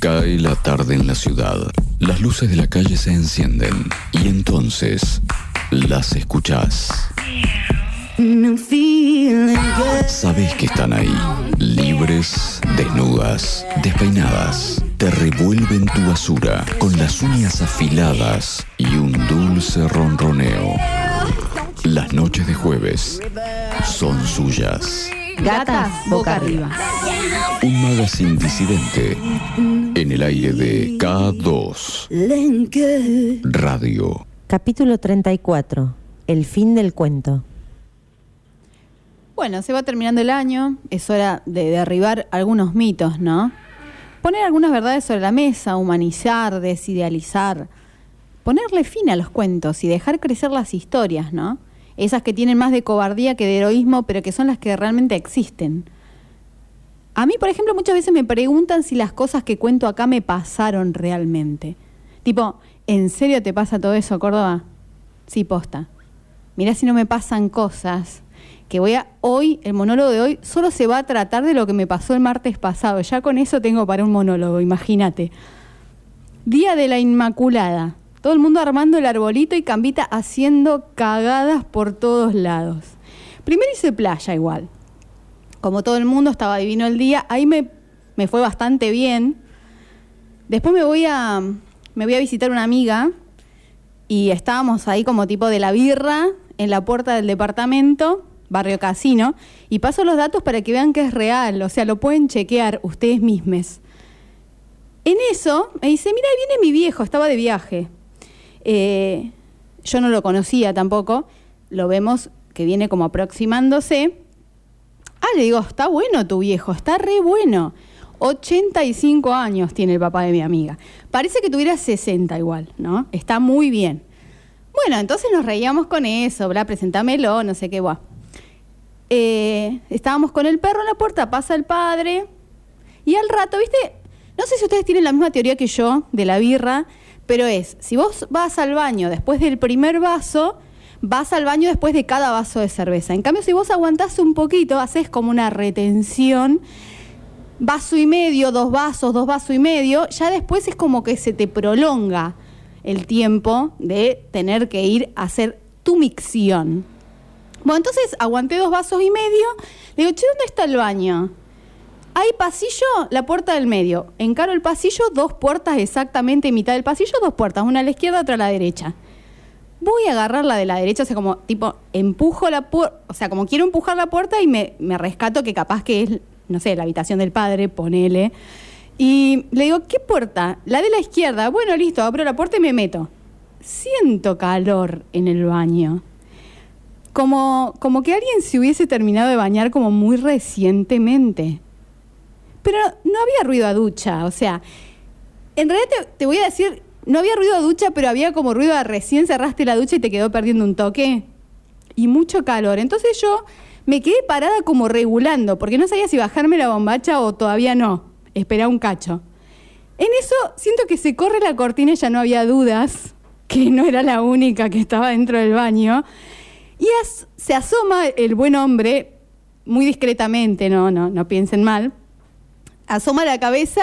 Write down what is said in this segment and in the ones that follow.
Cae la tarde en la ciudad. Las luces de la calle se encienden y entonces las escuchás. Sabes que están ahí, libres, desnudas, despeinadas. Te revuelven tu basura con las uñas afiladas y un dulce ronroneo. Las noches de jueves son suyas. Gatas boca arriba. Un magazine disidente en el aire de K2 Radio. Capítulo 34. El fin del cuento. Bueno, se va terminando el año, es hora de derribar algunos mitos, ¿no? Poner algunas verdades sobre la mesa, humanizar, desidealizar, ponerle fin a los cuentos y dejar crecer las historias, ¿no? Esas que tienen más de cobardía que de heroísmo, pero que son las que realmente existen. A mí, por ejemplo, muchas veces me preguntan si las cosas que cuento acá me pasaron realmente. Tipo, ¿en serio te pasa todo eso, Córdoba? Sí, posta. Mirá si no me pasan cosas que voy a hoy, el monólogo de hoy, solo se va a tratar de lo que me pasó el martes pasado. Ya con eso tengo para un monólogo, imagínate. Día de la Inmaculada. Todo el mundo armando el arbolito y Cambita haciendo cagadas por todos lados. Primero hice playa igual. Como todo el mundo estaba divino el día, ahí me, me fue bastante bien. Después me voy a me voy a visitar una amiga y estábamos ahí como tipo de la birra en la puerta del departamento Barrio Casino, y paso los datos para que vean que es real, o sea, lo pueden chequear ustedes mismos. En eso me dice, mira, ahí viene mi viejo, estaba de viaje. Eh, yo no lo conocía tampoco, lo vemos que viene como aproximándose. Ah, le digo, está bueno tu viejo, está re bueno. 85 años tiene el papá de mi amiga. Parece que tuviera 60 igual, ¿no? Está muy bien. Bueno, entonces nos reíamos con eso, bla, presentámelo, no sé qué, guau. Eh, estábamos con el perro en la puerta, pasa el padre, y al rato, ¿viste? No sé si ustedes tienen la misma teoría que yo de la birra, pero es, si vos vas al baño después del primer vaso, vas al baño después de cada vaso de cerveza. En cambio, si vos aguantás un poquito, haces como una retención, vaso y medio, dos vasos, dos vasos y medio, ya después es como que se te prolonga el tiempo de tener que ir a hacer tu micción. Bueno, entonces aguanté dos vasos y medio. Le digo, che, ¿dónde está el baño? Hay pasillo, la puerta del medio. Encaro el pasillo, dos puertas exactamente en mitad del pasillo, dos puertas, una a la izquierda, otra a la derecha. Voy a agarrar la de la derecha, o sea, como tipo, empujo la puerta, o sea, como quiero empujar la puerta y me, me rescato que capaz que es, no sé, la habitación del padre, ponele. Y le digo, ¿qué puerta? La de la izquierda. Bueno, listo, abro la puerta y me meto. Siento calor en el baño como, como que alguien se hubiese terminado de bañar como muy recientemente. Pero no había ruido a ducha, o sea, en realidad te, voy a decir, no había ruido a ducha, pero había como ruido a recién cerraste la ducha y te quedó perdiendo un toque. Y mucho calor. Entonces yo me quedé parada como regulando, porque no sabía si bajarme la bombacha o todavía no. Esperaba un cacho. En eso siento que se corre la cortina y ya no había dudas, que no era la única que estaba dentro del baño. Y se asoma el buen hombre, muy discretamente, no, no, no piensen mal, asoma la cabeza,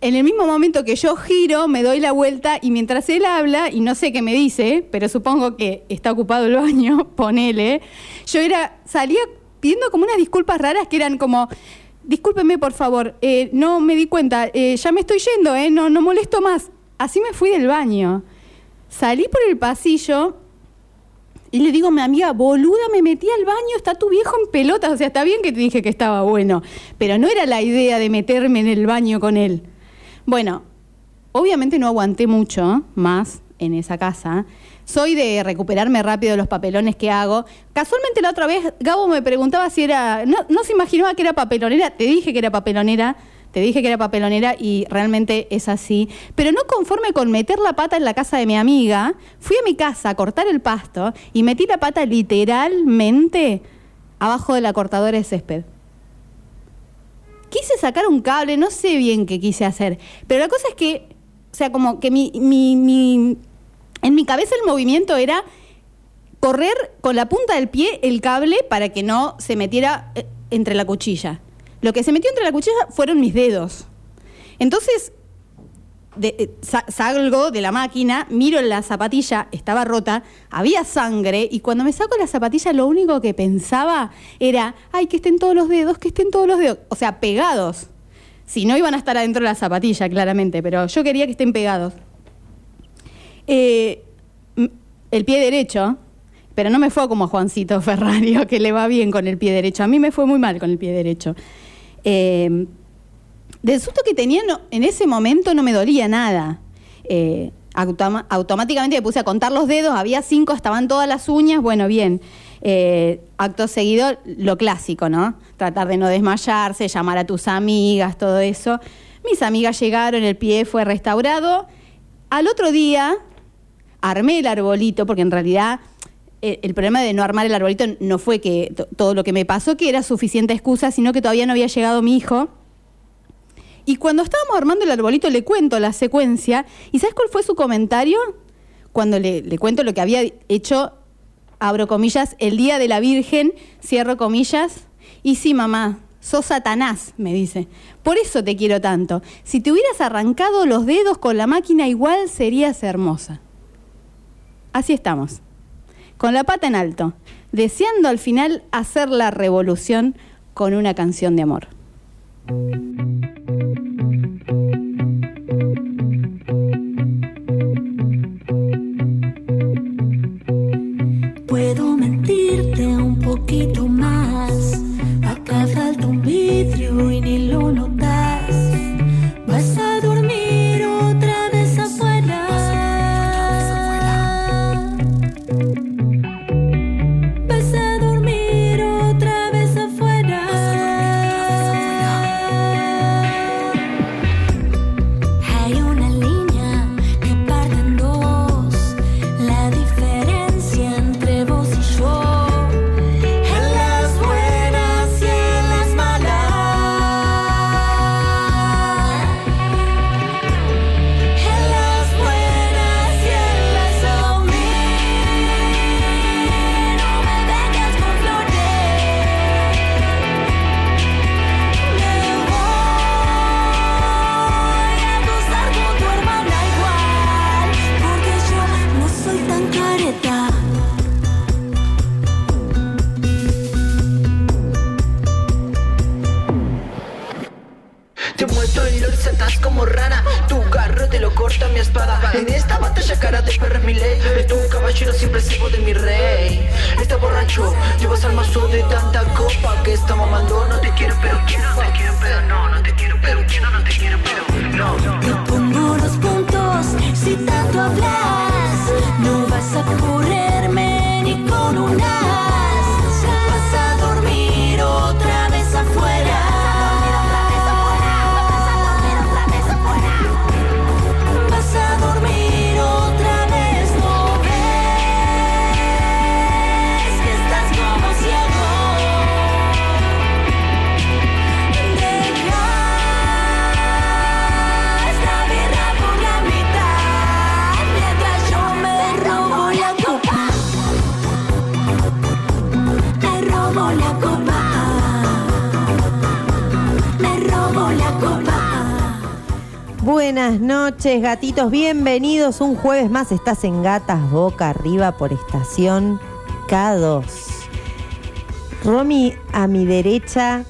en el mismo momento que yo giro, me doy la vuelta y mientras él habla, y no sé qué me dice, pero supongo que está ocupado el baño, ponele, yo era, salía pidiendo como unas disculpas raras que eran como, discúlpeme por favor, eh, no me di cuenta, eh, ya me estoy yendo, eh, no, no molesto más. Así me fui del baño. Salí por el pasillo y le digo a mi amiga, boluda, me metí al baño, está tu viejo en pelotas. O sea, está bien que te dije que estaba bueno, pero no era la idea de meterme en el baño con él. Bueno, obviamente no aguanté mucho más en esa casa. Soy de recuperarme rápido los papelones que hago. Casualmente la otra vez Gabo me preguntaba si era, no, no se imaginaba que era papelonera, te dije que era papelonera te dije que era papelonera y realmente es así. Pero no conforme con meter la pata en la casa de mi amiga, fui a mi casa a cortar el pasto y metí la pata literalmente abajo de la cortadora de césped. Quise sacar un cable, no sé bien qué quise hacer, pero la cosa es que, o sea, como que mi, mi, en mi cabeza el movimiento era correr con la punta del pie el cable para que no se metiera eh, entre la cuchilla. Lo que se metió entre la cuchilla fueron mis dedos. Entonces, eh, sa- salgo de la máquina, miro la zapatilla, estaba rota, había sangre y cuando me saco la zapatilla lo único que pensaba era, ay, que estén todos los dedos, que estén todos los dedos, o sea, pegados. Si no iban a estar adentro de la zapatilla, claramente, pero yo quería que estén pegados. Eh, el pie derecho, pero no me fue como Juancito Ferrario, que le va bien con el pie derecho. A mí me fue muy mal con el pie derecho. Eh, del susto que tenía no- en ese momento no me dolía nada. Eh, automáticamente me puse a contar los dedos, había cinco, estaban todas las uñas, bueno, bien. Eh, acto seguido, lo clásico, ¿no? Tratar de no desmayarse, llamar a tus amigas, todo eso. Mis amigas llegaron, el pie fue restaurado. Al otro día, armé el arbolito, porque en realidad el problema de no armar el arbolito no fue que to- todo lo que me pasó, que era suficiente excusa, sino que todavía no había llegado mi hijo. Y cuando estábamos armando el arbolito le cuento la secuencia. ¿Y sabes cuál fue su comentario? Cuando le, le cuento lo que había hecho, abro comillas, el día de la Virgen, cierro comillas. Y sí, mamá, sos Satanás, me dice. Por eso te quiero tanto. Si te hubieras arrancado los dedos con la máquina, igual serías hermosa. Así estamos. Con la pata en alto, deseando al final hacer la revolución con una canción de amor. Puedo mentirte un poquito más. Acá falta un vidrio y ni lo notas. Vas a Bienvenidos un jueves más. Estás en Gatas Boca Arriba por estación K2. Romy a mi derecha,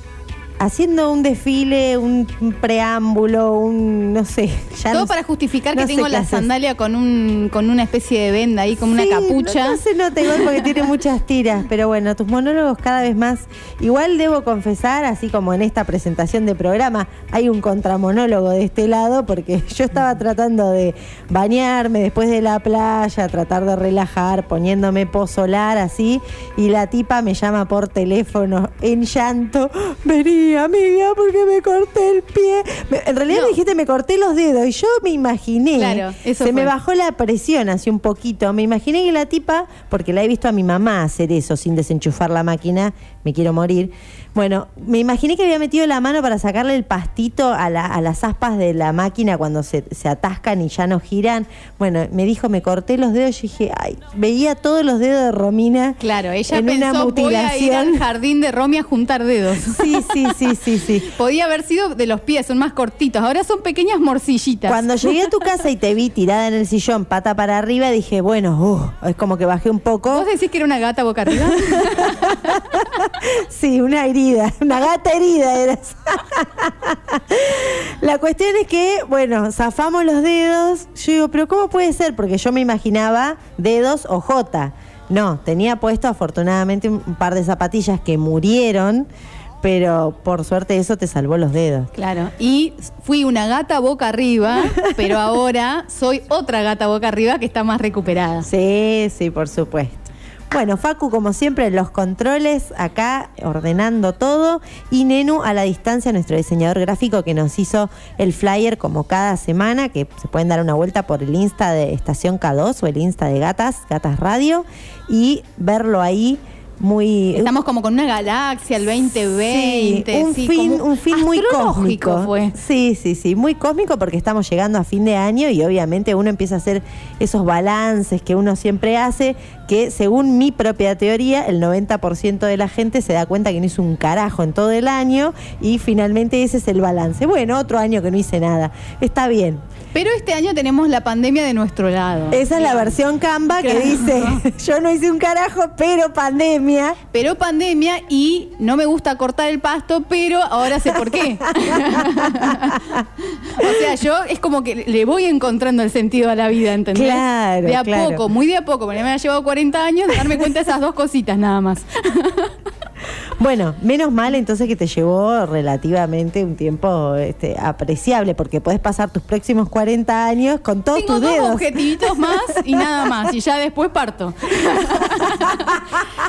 haciendo un desfile, un preámbulo, un no sé. Ya Todo no para justificar no que tengo la sandalia con un con una especie de venda ahí, como una capucha. No, no se nota igual porque tiene muchas tiras, pero bueno, tus monólogos cada vez más. Igual debo confesar, así como en esta presentación de programa, hay un contramonólogo de este lado, porque yo estaba tratando de bañarme después de la playa, tratar de relajar, poniéndome pozolar así, y la tipa me llama por teléfono en llanto. Vení, amiga, porque me corté el pie. En realidad me dijiste, me corté los dedos, y yo me imaginé. Claro, eso se me bajó la presión así un poquito. Me imaginé que la tipa, porque la he visto a mi mamá hacer eso sin desenchufar la máquina, me quiero morir. Bueno, me imaginé que había metido la mano para sacarle el pastito a, la- a las aspas de la máquina cuando se, se atascan y ya no giran. Bueno, me dijo, me corté los dedos y dije, ay, veía todos los dedos de Romina. Claro, ella en una pensó, voy a ir al jardín de Romy a juntar dedos. Sí, sí, sí, sí, sí. Podía haber sido de los pies, son más cortitos. Ahora son pequeñas morcillitas. Cuando llegué a tu casa y te vi tirada en el sillón, pata para arriba, dije, bueno, uh, es como que bajé un poco. ¿Vos decís que era una gata boca arriba? Sí, una herida, una gata herida eras. La cuestión es que, bueno, zafamos los dedos. Yo digo, pero ¿cómo puede ser? Porque yo me imaginaba dedos o J. No, tenía puesto afortunadamente un un par de zapatillas que murieron, pero por suerte eso te salvó los dedos. Claro. Y fui una gata boca arriba, pero ahora soy otra gata boca arriba que está más recuperada. Sí, sí, por supuesto. Bueno, Facu, como siempre, los controles acá ordenando todo. Y Nenu a la distancia, nuestro diseñador gráfico que nos hizo el flyer como cada semana, que se pueden dar una vuelta por el Insta de Estación K2 o el Insta de Gatas, Gatas Radio, y verlo ahí muy... Estamos como con una galaxia, el 2020. Sí, un sí, fin, como un fin muy cósmico. fue. Sí, sí, sí, muy cósmico porque estamos llegando a fin de año y obviamente uno empieza a hacer esos balances que uno siempre hace, que según mi propia teoría, el 90% de la gente se da cuenta que no hizo un carajo en todo el año y finalmente ese es el balance. Bueno, otro año que no hice nada. Está bien. Pero este año tenemos la pandemia de nuestro lado. Esa es la versión Canva que Claro. dice, yo no hice un carajo, pero pandemia. Pero pandemia y no me gusta cortar el pasto, pero ahora sé por qué. o sea, yo es como que le voy encontrando el sentido a la vida, ¿entendés? Claro, De a claro. poco, muy de a poco, porque me ha llevado 40 años de darme cuenta de esas dos cositas nada más. Bueno, menos mal entonces que te llevó relativamente un tiempo este, apreciable, porque podés pasar tus próximos 40 años con todos Tengo tus dos dedos. objetivitos más y nada más, y ya después parto.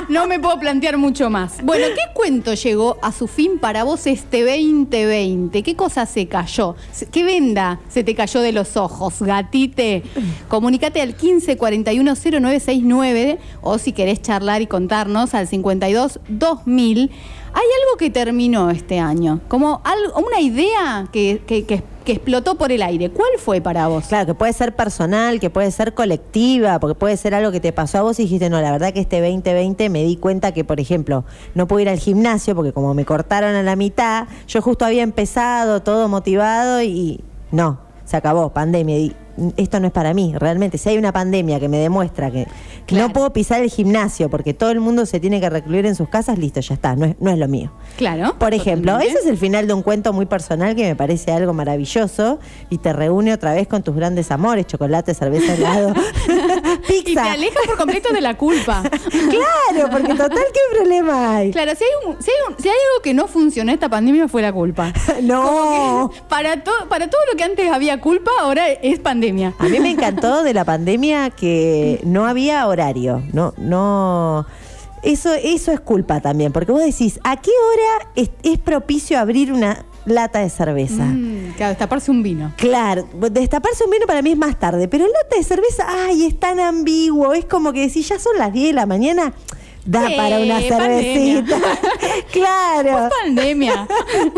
no me puedo plantear mucho más. Bueno, ¿qué cuento llegó a su fin para vos este 2020? ¿Qué cosa se cayó? ¿Qué venda se te cayó de los ojos, gatite? Comunicate al 15 41 0969 o si querés charlar y contarnos al 52 2000. Hay algo que terminó este año, como algo, una idea que, que- explotó por el aire. ¿Cuál fue para vos? Claro, que puede ser personal, que puede ser colectiva, porque puede ser algo que te pasó a vos y dijiste, no, la verdad que este 2020 me di cuenta que, por ejemplo, no pude ir al gimnasio porque como me cortaron a la mitad, yo justo había empezado todo motivado y no, se acabó, pandemia. Esto no es para mí, realmente. Si hay una pandemia que me demuestra que Claro. no puedo pisar el gimnasio porque todo el mundo se tiene que recluir en sus casas, listo, ya está, no es, no es lo mío. Claro. Por ejemplo, totalmente. ese es el final de un cuento muy personal que me parece algo maravilloso y te reúne otra vez con tus grandes amores, chocolate, cerveza, helado, Y te pizza. aleja por completo de la culpa. Claro, porque total, ¿qué problema hay? Claro, si hay, un- si, hay un- si hay algo que no funcionó esta pandemia fue la culpa. No. Para, to- para todo lo que antes había culpa, ahora es pandemia. A mí me encantó de la pandemia que no había horario, no, no. Eso, eso es culpa también, porque vos decís, ¿a qué hora es, es propicio abrir una lata de cerveza? Mm, claro, destaparse un vino. Claro, destaparse un vino para mí es más tarde, pero lata de cerveza, ay, es tan ambiguo, es como que decís, ya son las 10 de la mañana, da Sí, para una pandemia. cervecita. claro. Pandemia.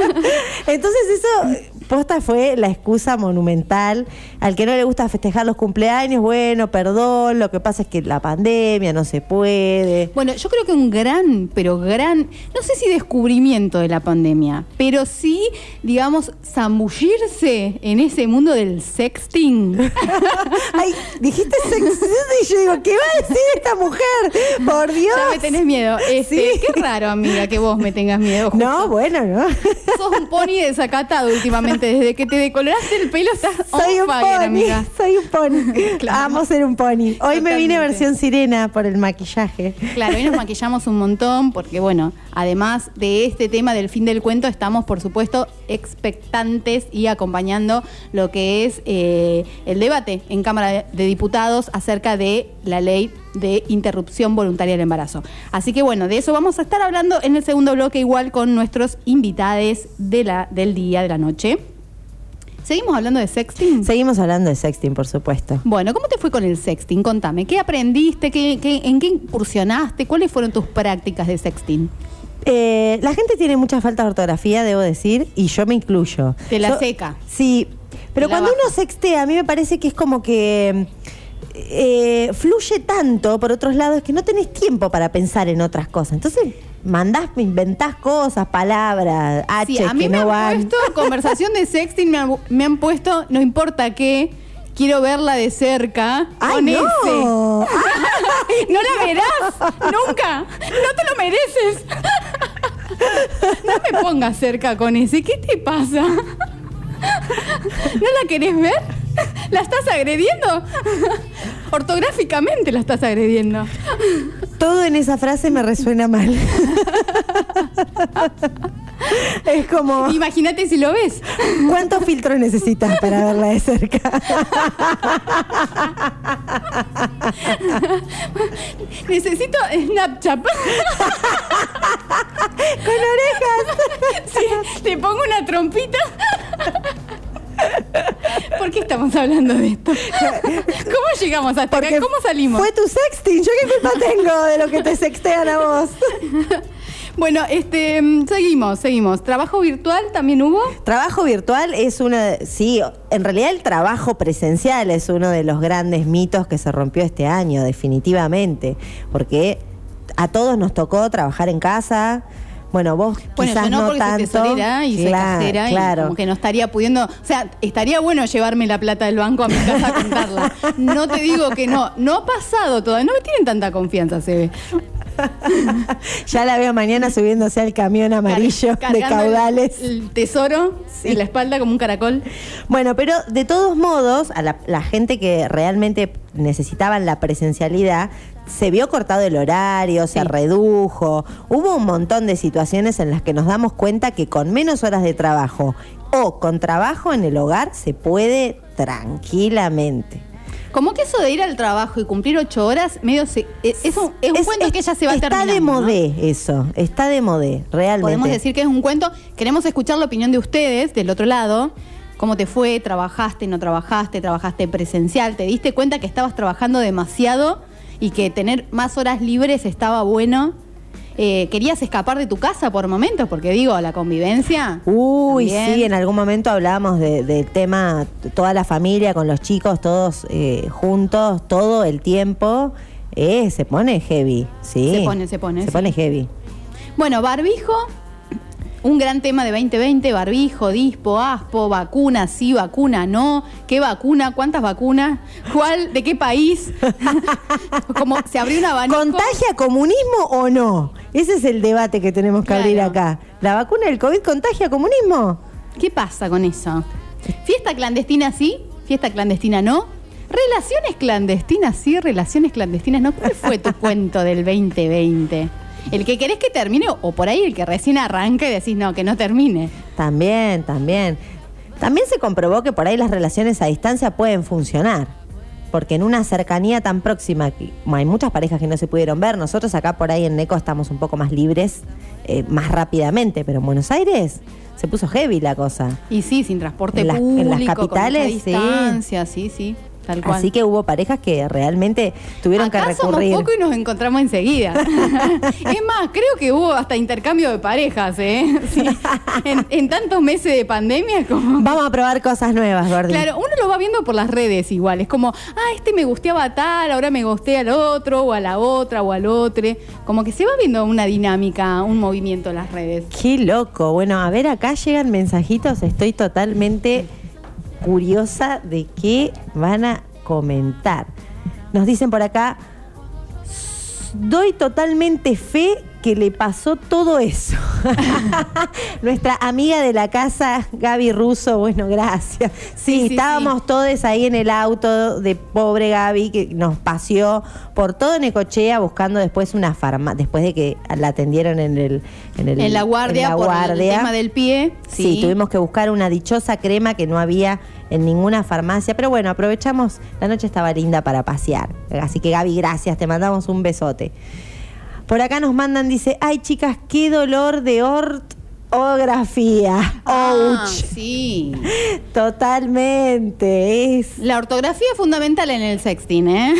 Entonces eso, posta fue la excusa monumental. Al que no le gusta festejar los cumpleaños, bueno, perdón, lo que pasa es que la pandemia no se puede. Bueno, yo creo que un gran, pero gran, no sé si descubrimiento de la pandemia, pero sí, digamos, zambullirse en ese mundo del sexting. Ay, dijiste sexy y yo digo, ¿qué va a decir esta mujer? Por Dios. Ya me tenés miedo. Este, Sí. Qué raro, amiga, que vos me tengas miedo. justo. No, bueno, no. Sos un pony desacatado últimamente. Desde que te decoloraste el pelo estás on Soy un fire, pony, amiga. soy un pony. Claro. Amo ser un pony. Hoy me vine versión sirena por el maquillaje. Claro, hoy nos maquillamos un montón porque, bueno, además de este tema del fin del cuento, estamos, por supuesto, expectantes y acompañando lo que es eh, el debate en Cámara de Diputados acerca de la ley de interrupción voluntaria del embarazo. Así que, bueno, de eso vamos a estar hablando en el segundo bloque, igual con nuestros invitados de la, del día, de la noche. ¿Seguimos hablando de sexting? Seguimos hablando de sexting, por supuesto. Bueno, ¿cómo te fue con el sexting? Contame, ¿qué aprendiste? ¿Qué, qué- en qué incursionaste? ¿Cuáles fueron tus prácticas de sexting? Eh, la gente tiene mucha falta de ortografía, debo decir, y yo me incluyo. Te la Yo- seca. Sí, pero cuando baja. uno sextea, a mí me parece que es como que eh, fluye tanto por otros lados que no tenés tiempo para pensar en otras cosas. Entonces, mandás, inventás cosas, palabras, H Sí, a mí que me no han van. puesto conversación de sexting, me han, me han puesto, no importa qué, quiero verla de cerca. ¡Ay, con no! ese. No la verás, nunca. No te lo mereces. No me pongas cerca con ese. ¿Qué te pasa? ¿No la querés ver? ¿La estás agrediendo? Ortográficamente la estás agrediendo. Todo en esa frase me resuena mal. es como, Imagínate si lo ves. ¿cuántos filtros necesitas para verla de cerca? Necesito Snapchat. Con orejas. Sí, le pongo una trompita. ¿Por qué estamos hablando de esto? ¿Cómo llegamos hasta acá? Porque ¿Cómo salimos? Fue tu sexting. ¿Yo qué culpa tengo de lo que te sextean a vos? Bueno, este, mm, seguimos, seguimos. ¿Trabajo virtual también hubo? Trabajo virtual es una, sí, en realidad el trabajo presencial es uno de los grandes mitos que se rompió este año, definitivamente, porque a todos nos tocó trabajar en casa. Bueno, vos Bueno, quizás yo no, no porque tanto. soy tesorera y soy Claro, casera claro. y como que no estaría pudiendo, o sea, estaría bueno llevarme la plata del banco a mi casa a contarla. No te digo que no, no ha pasado todavía, no me tienen tanta confianza, se ve. ya la veo mañana subiéndose al camión amarillo de caudales. El, tesoro en la espalda como un caracol. Bueno, pero de todos modos, a la, la gente que realmente necesitaban la presencialidad, se vio cortado el horario, se redujo. Hubo un montón de situaciones en las que nos damos cuenta que con menos horas de trabajo o con trabajo en el hogar se puede tranquilamente. Como que eso de ir al trabajo y cumplir ocho horas, medio se, es, es un, es un cuento que ya se va Está de ¿no? modé eso, está de modé, realmente. Podemos decir que es un cuento. Queremos escuchar la opinión de ustedes del otro lado. ¿Cómo te fue? ¿Trabajaste? ¿No trabajaste? ¿Trabajaste presencial? ¿Te diste cuenta que estabas trabajando demasiado y que tener más horas libres estaba bueno? Eh, ¿Querías escapar de tu casa por momentos? Porque digo, la convivencia. Uy, también. sí, en algún momento hablábamos de- del tema, toda la familia con los chicos, todos eh, juntos, todo el tiempo. Eh, se pone heavy, sí. Se pone, se pone, Se sí. pone heavy. Bueno, barbijo, un gran tema de 2020, barbijo, dispo, aspo, vacuna, sí, vacuna, no, qué vacuna, cuántas vacunas, cuál, de qué país, como se abrió un abanico. ¿Contagia comunismo o no? Ese es el debate que tenemos que abrir acá. ¿La vacuna del COVID contagia comunismo? ¿Qué pasa con eso? Fiesta clandestina sí, fiesta clandestina no. Relaciones clandestinas sí, relaciones clandestinas no. ¿Cuál fue tu cuento del 2020? ¿El que querés que termine o por ahí el que recién arranca y decís no, que no termine? También, también. También se comprobó que por ahí las relaciones a distancia pueden funcionar. Porque en una cercanía tan próxima, hay muchas parejas que no se pudieron ver. Nosotros acá por ahí en Neco estamos un poco más libres, eh, más rápidamente, pero en Buenos Aires se puso heavy la cosa. Y sí, sin transporte En las- en público, las con mucha capitales, sí. distancia, sí, sí, tal cual. Así que hubo parejas que realmente tuvieron Acá que somos recurrir. poco y nos encontramos enseguida. es más, creo que hubo hasta intercambio de parejas, ¿eh? Sí. En, en tantos meses de pandemia, como... Vamos a probar cosas nuevas, Gordi. Claro, uno lo va viendo por las redes igual. Es como, ah, este me gusteaba a tal, ahora me gustea al otro, o a la otra, o al otro. Como que se va viendo una dinámica, un movimiento en las redes. Qué loco. Bueno, a ver, acá llegan mensajitos. Estoy totalmente curiosa de qué van a comentar. Nos dicen por acá, doy totalmente fe que le pasó todo eso. Nuestra amiga de la casa, Gaby Russo, bueno, gracias. Sí, Sí, sí, estábamos todos ahí en el auto de pobre Gaby que nos paseó por todo Necochea buscando después una farmacia, después de que la atendieron en el en, el- en la guardia, en la por guardia. el tema del pie. Sí, tuvimos que buscar una dichosa crema que no había en ninguna farmacia, pero bueno, aprovechamos, la noche estaba linda para pasear. Así que Gaby, gracias, te mandamos un besote. Por acá nos mandan, dice, ay chicas, qué dolor de ortografía. Ah, Ouch. sí. Totalmente. Es. La ortografía es fundamental en el sexting, ¿eh?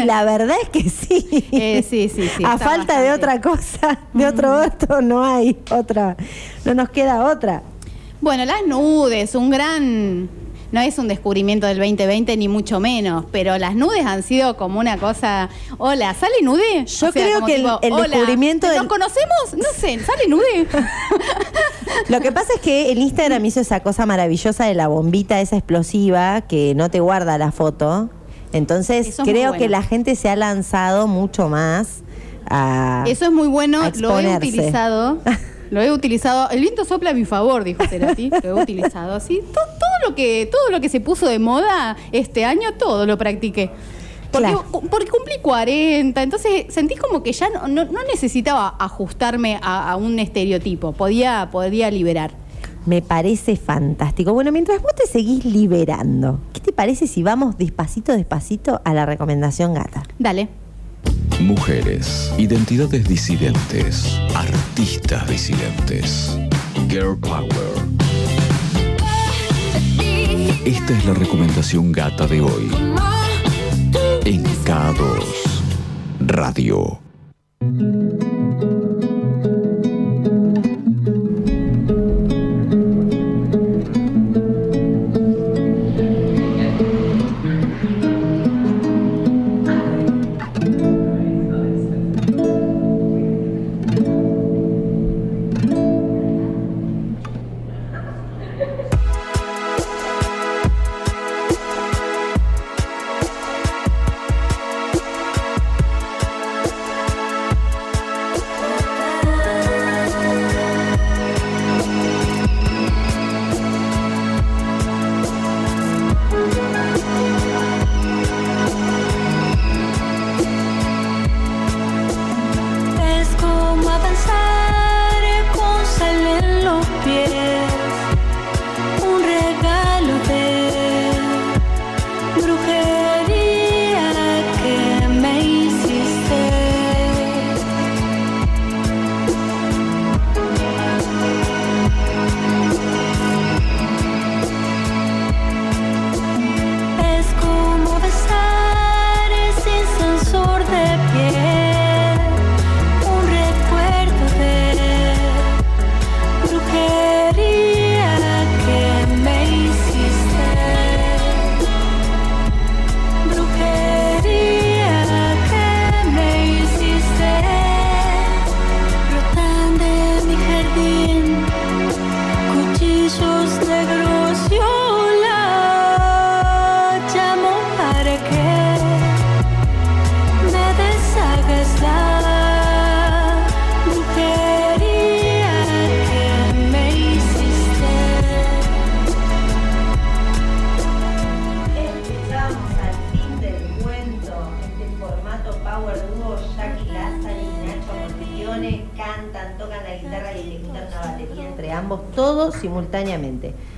Y la verdad es que sí. Eh, sí, sí, sí, A falta de otra cosa, de otro voto, no hay otra. No nos queda otra. Bueno, las nudes, un gran... No es un descubrimiento del 2020 ni mucho menos, pero las nudes han sido como una cosa... Hola, ¿sale nude? Yo creo que el- el "Hola, descubrimiento ¿Nos del- conocemos? No sé, ¿sale nude? Lo que pasa es que el Instagram hizo esa cosa maravillosa de la bombita esa explosiva que no te guarda la foto. Entonces Eso creo bueno. que la gente se ha lanzado mucho más a... Eso es muy bueno, lo he utilizado. Lo he utilizado. El viento sopla a mi favor, dijo Cerati. Lo he utilizado así. To- Todo, lo que, todo lo que se puso de moda este año, todo lo practiqué. Porque, Claro. porque cumplí 40, entonces sentí como que ya no, no- no necesitaba ajustarme a, a un estereotipo, podía, podía liberar. Me parece fantástico. Bueno, mientras vos te seguís liberando, ¿qué te parece si vamos despacito, despacito a la recomendación gata? Dale. Mujeres, identidades disidentes, artistas disidentes, girl power. Esta es la recomendación gata de hoy en K2 Radio.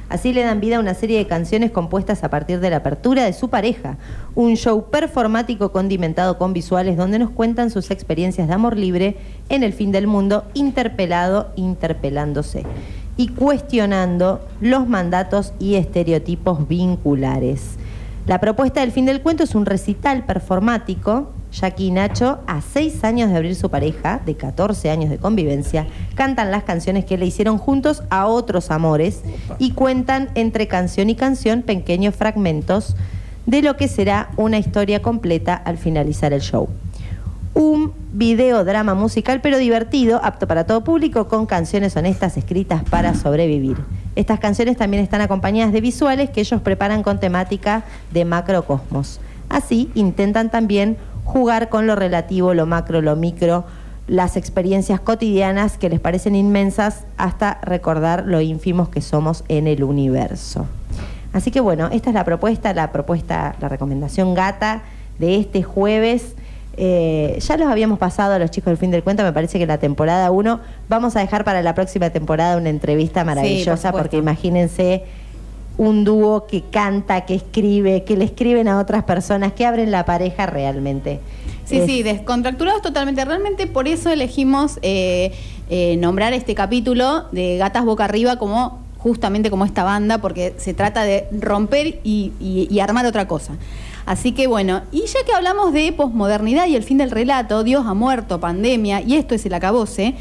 Así le dan vida a una serie de canciones compuestas a partir de la apertura de su pareja. Un show performático condimentado con visuales donde nos cuentan sus experiencias de amor libre en el fin del mundo, interpelado, interpelándose y cuestionando los mandatos y estereotipos vinculares. La propuesta del fin del cuento es un recital performático. Jackie y Nacho, a seis años de abrir su pareja, de 14 años de convivencia, cantan las canciones que le hicieron juntos a otros amores y cuentan entre canción y canción pequeños fragmentos de lo que será una historia completa al finalizar el show. Un video drama musical pero divertido, apto para todo público, con canciones honestas escritas para sobrevivir. Estas canciones también están acompañadas de visuales que ellos preparan con temática de macrocosmos. Así intentan también jugar con lo relativo, lo macro, lo micro, las experiencias cotidianas que les parecen inmensas hasta recordar lo ínfimos que somos en el universo. Así que bueno, esta es la propuesta, la propuesta, la recomendación gata de este jueves. Eh, ya los habíamos pasado a los chicos del fin del cuento, me parece que la temporada 1. Vamos a dejar para la próxima temporada una entrevista maravillosa, porque imagínense un dúo que canta, que escribe, que le escriben a otras personas, que abren la pareja realmente. Sí, Es- sí, descontracturados totalmente. Realmente por eso elegimos eh, eh, nombrar este capítulo de Gatas Boca Arriba como justamente como esta banda, porque se trata de romper y, y- y armar otra cosa. Así que bueno, y ya que hablamos de posmodernidad y el fin del relato, Dios ha muerto, pandemia, y esto es el acabose,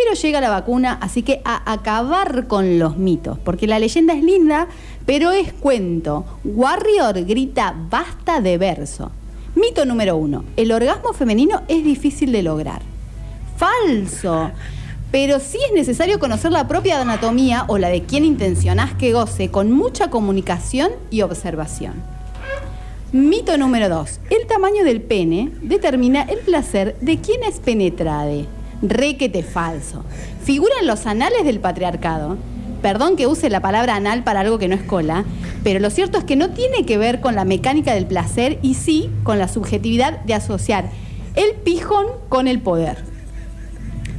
pero llega la vacuna, así que a acabar con los mitos, porque la leyenda es linda, pero es cuento. Warrior grita basta de verso. Mito número uno, el orgasmo femenino es difícil de lograr. Falso. Pero sí es necesario conocer la propia anatomía o la de quien intencionás que goce con mucha comunicación y observación. Mito número 2. El tamaño del pene determina el placer de quien es penetrade. Requete falso. Figura en los anales del patriarcado. Perdón que use la palabra anal para algo que no es cola, pero lo cierto es que no tiene que ver con la mecánica del placer y sí con la subjetividad de asociar el pijón con el poder.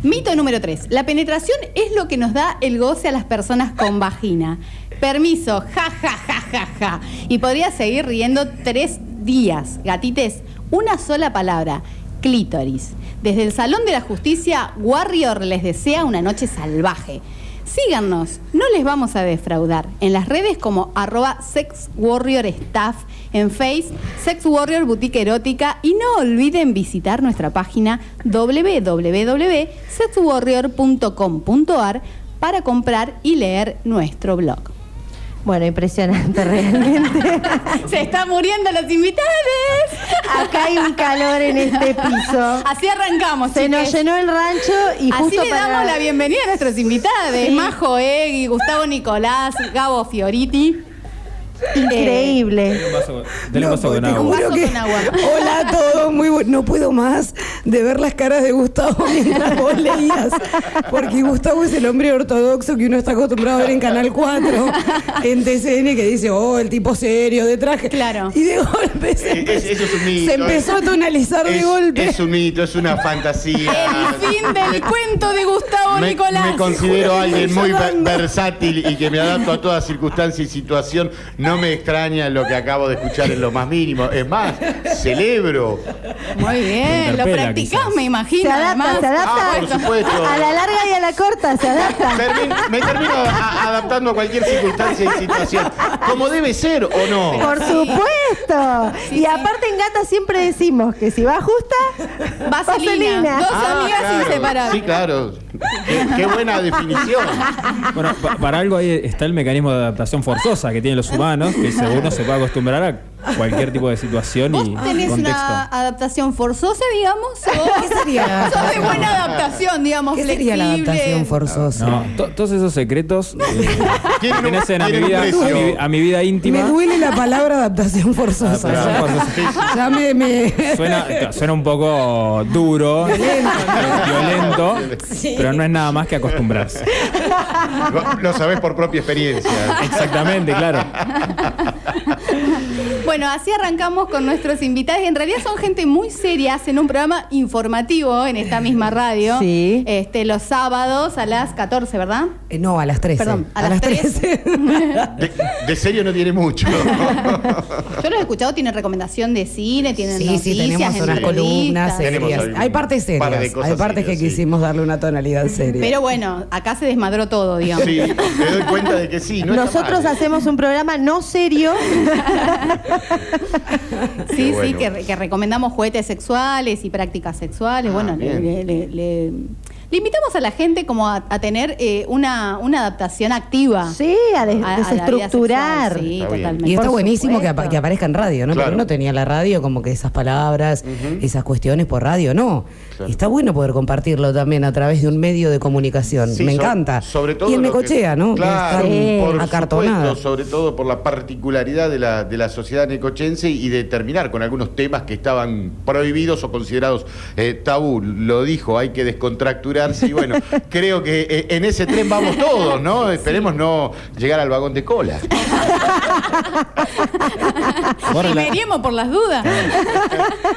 Mito número 3. La penetración es lo que nos da el goce a las personas con vagina. Permiso, ja, ja, ja, ja, ja. Y podría seguir riendo tres días. Gatites, una sola palabra, clítoris. Desde el Salón de la Justicia, Warrior les desea una noche salvaje. Síganos, no les vamos a defraudar. En las redes como arroba Sex Warrior Staff, en Face, Sex Warrior Boutique Erótica y no olviden visitar nuestra página www.sexwarrior.com.ar para comprar y leer nuestro blog. Bueno, impresionante realmente. ¡Se están muriendo los invitados! Acá hay un calor en este piso. Así arrancamos, Se nos llenó el rancho y Así justo le para... damos la bienvenida a nuestros invitados. Sí. Majo Egui, Gustavo Nicolás, Gabo Fioriti. Increíble. Un vaso- Dale un No, vaso porque con te agua. Un vaso que- con agua. Hola a todos, muy bu- no puedo más de ver las caras de Gustavo mientras vos leías, porque Gustavo es el hombre ortodoxo que uno está acostumbrado a ver en Canal 4, en TCN, que dice, oh, el tipo serio de traje. Claro. Y de golpe se, Eh, es- eso es un mito. se empezó a tonalizar de golpe. es un mito, es una fantasía. El fin del cuento de Gustavo Me, Nicolás. me considero alguien muy ver- versátil y que me adapto a toda circunstancia y situación. No me extraña lo que acabo de escuchar en lo más mínimo. Es más, celebro. Muy bien, lo practicás, quizás. me imagino. Se adapta, además. se adapta. Ah, por supuesto. A la larga y a la corta se adapta. Termin- me termino a- adaptando a cualquier circunstancia y situación. Como debe ser o no. Por supuesto. y aparte en Gata siempre decimos que si va justa, Vaselina. Dos Ah, amigas claro. inseparables. Sí, claro. Qué, qué buena definición. Bueno, pa- para algo ahí está el mecanismo de adaptación forzosa que tienen los humanos, que según uno se puede acostumbrar a cualquier tipo de situación ¿Vos y tenés contexto. una adaptación forzosa, digamos? ¿O ¿Qué sería la sos de buena adaptación, digamos, ¿Qué sería la adaptación forzosa? No, to- todos esos secretos eh, pertenecen a mi, vida, a, mi, a mi vida Me íntima. duele la palabra adaptación forzosa. Adaptación ya. forzosa. Ya me, me- Suena, suena un poco duro, violento, pero no es nada más que acostumbrarse. Lo, lo sabés por propia experiencia. Exactamente, claro. Bueno, así arrancamos con nuestros invitados. En realidad son gente muy seria, hacen un programa informativo en esta misma radio. Sí. Este, los sábados a las 14, ¿verdad? Eh, no, a las 13. Perdón, a las 13. De, de serio no tiene mucho. Yo los he escuchado, tienen recomendación de cine, tienen Sí, noticias, sí, tenemos unas columnas Tenemos serias. Hay partes serias. Hay partes serias, que sí. quisimos darle una tonalidad seria. Pero bueno, acá se desmadró todo, digamos. Sí, me doy cuenta de que sí. No Nosotros hacemos un programa no serio. Sí, sí, que, re- que recomendamos juguetes sexuales y prácticas sexuales. Ah, bueno, le, bien. le- le- invitamos a la gente como a, a tener eh, una, una adaptación activa. Sí, a, des- a- a la vida desestructurar. sexual, Sí, Está totalmente. Y está Por buenísimo que, supuesto. apa- que aparezca en radio, ¿no? Claro. Porque uno tenía la radio como que esas palabras, esas cuestiones por radio, no. Claro. Está bueno poder compartirlo también a través de un medio de comunicación. Sí, Me so- encanta. Sobre todo y en lo que- Necochea, ¿no? Que Claro, Sí. por supuesto, sobre todo por la particularidad de la, de la sociedad necochense y de terminar con algunos temas que estaban prohibidos o considerados eh, tabú. Lo dijo, hay que descontracturarse y bueno, creo que eh, en ese tren vamos todos, ¿no? Esperemos no llegar al vagón de cola. Veremos por las dudas.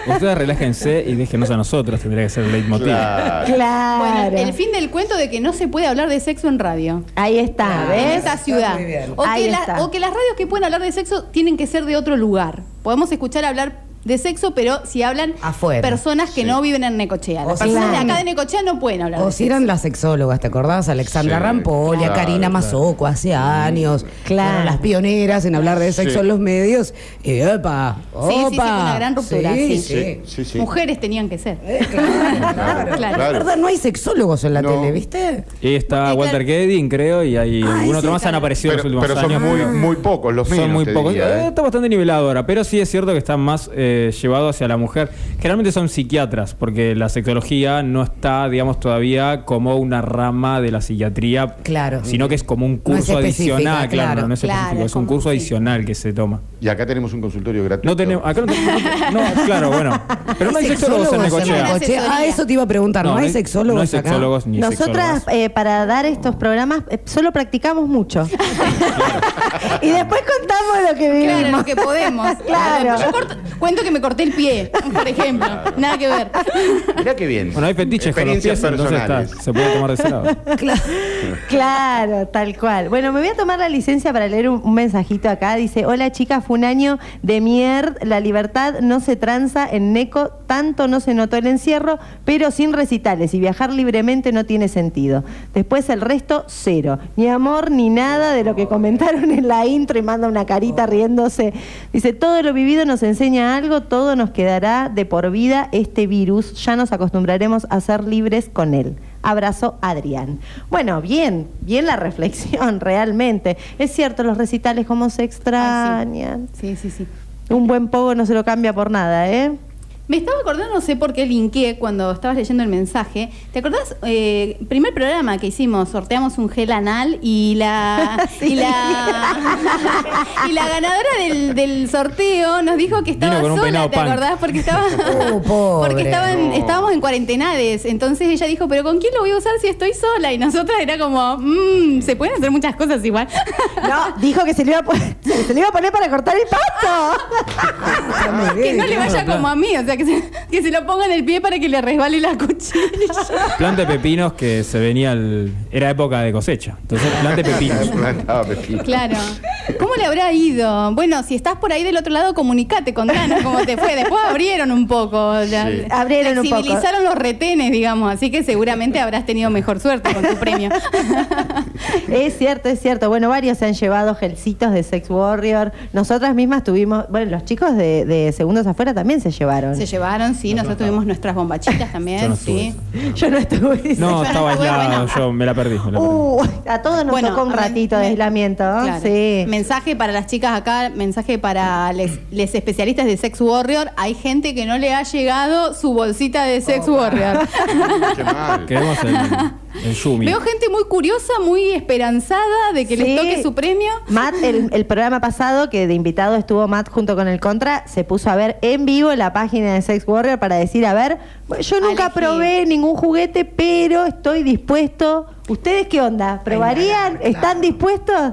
Ustedes relájense y déjenos a nosotros, tendría que ser el leitmotiv. Claro. Claro. Bueno, el fin del cuento de que no se puede hablar de sexo en radio. Ahí está, En ¿ves? esta ciudad. que, la- o que las radios que pueden hablar de sexo tienen que ser de otro lugar. Podemos escuchar hablar de sexo, pero si hablan Afuera. personas que Sí. no viven en Necochea. Las O si personas de acá de Necochea no pueden hablar O de si eran las sexólogas, ¿te acordás? Alexandra Sí, Rampolia, claro, Karina claro. Mazoco, hace años. Claro. Fueron las pioneras en hablar de sexo Sí. en los medios. Y ¡opa! Sí, sí, sí, ¡opa! fue una gran ruptura, sí. sí. Sí, sí. Mujeres tenían que ser. Eh, claro, claro. Claro. La verdad, no hay sexólogos en la No. tele, ¿viste? Y está Porque, Walter claro- Kedin, creo, y hay algún otro más han aparecido en los últimos pero son años. muy, muy pocos los menos. Son muy pocos. Eh, ¿eh? Está bastante nivelado ahora, pero sí es cierto que están más eh, llevados hacia la mujer. Generalmente son psiquiatras, porque la sexología no está, digamos, todavía como una rama de la psiquiatría, Claro. sino que es como un curso adicional, claro, claro. no, es Claro, específico, es un curso sí. adicional que se toma. Y acá tenemos un consultorio gratuito. No tenemos, acá no tenemos, no, claro, bueno, pero no hay sexólogos en Necochea. Ah, eso te iba a preguntar. No, hay no sexólogos no hay acá. sexólogos ni Nosotras, eh, para dar estos programas, eh, solo practicamos mucho. y después contamos lo que vivimos. Claro, lo que podemos. Claro. Yo corto- cuento que me corté el pie, por ejemplo. Nada que ver. Mirá qué bien. Bueno, hay fetiches con los pies, Experiencias entonces está, personales. se puede tomar de ese lado. Claro, tal cual. Bueno, me voy a tomar la licencia para leer un, un mensajito acá. Dice, hola chicas, fue un año de mierda. La libertad no se tranza en Neco, tanto no se notó el encierro, pero sin recitales y viajar libremente no tiene sentido. Después el resto, cero. Ni amor ni nada de lo que comentaron en la intro y manda una carita riéndose. Dice, todo lo vivido nos enseña algo, todo nos quedará de por vida este virus. Ya nos acostumbraremos a ser libres con él. Abrazo, Adrián. Bueno, bien, bien la reflexión, realmente. Es cierto, los recitales como se extrañan. Sí, sí, sí. Un buen pogo no se lo cambia por nada, ¿eh? Me estaba acordando, no sé por qué linké cuando estabas leyendo el mensaje. ¿Te acordás? Eh, primer programa que hicimos, sorteamos un gel anal y la y la y la ganadora del, del sorteo nos dijo que estaba sola, ¿te punk. acordás? Porque estaba Oh, pobre. porque estaban, No. estábamos en cuarentenades. Entonces ella dijo, pero ¿con quién lo voy a usar si estoy sola? Y nosotras era como, "Mm, se pueden hacer muchas cosas igual. No, dijo que se le iba a, poner, se le iba a poner para cortar el pasto. que no le vaya como a mí, o sea, que se, que se lo ponga en el pie para que le resbale la cuchilla. Plante pepinos que se venía el, era época de cosecha. Entonces, plante pepinos. Plantaba pepino. Claro. ¿Cómo le habrá ido? Bueno, si estás por ahí del otro lado, comunicate, contanos cómo te fue. Después abrieron un poco. la- Sí. Abrieron un poco. los retenes, digamos. Así que seguramente habrás tenido mejor suerte con tu premio. Es cierto, es cierto. Bueno, varios se han llevado gelcitos de Sex Warrior. Nosotras mismas tuvimos, bueno, los chicos de, de Segundos Afuera también se llevaron. Se llevaron, sí. Nosotros tuvimos nuestras bombachitas Yo también, no sí. Yo no estuve. No, estaba aislado, bueno. yo me la perdí. me la perdí. Uh, a todos nos Bueno, tocó un ratito de aislamiento. Sí. Mensaje para las chicas acá, mensaje para les, les especialistas de Sex Warrior. Hay gente que no le ha llegado su bolsita de Sex Warrior. Qué mal. Queremos el, Yumi. Veo gente muy curiosa, muy esperanzada de que Sí. les toque su premio. Matt, el, el programa pasado que de invitado estuvo Matt junto con el Contra, se puso a ver en vivo la página de Sex Warrior para decir, a ver, bueno, yo nunca probé ningún juguete, pero estoy dispuesto. ¿Ustedes qué onda? ¿Probarían? ¿Están dispuestos?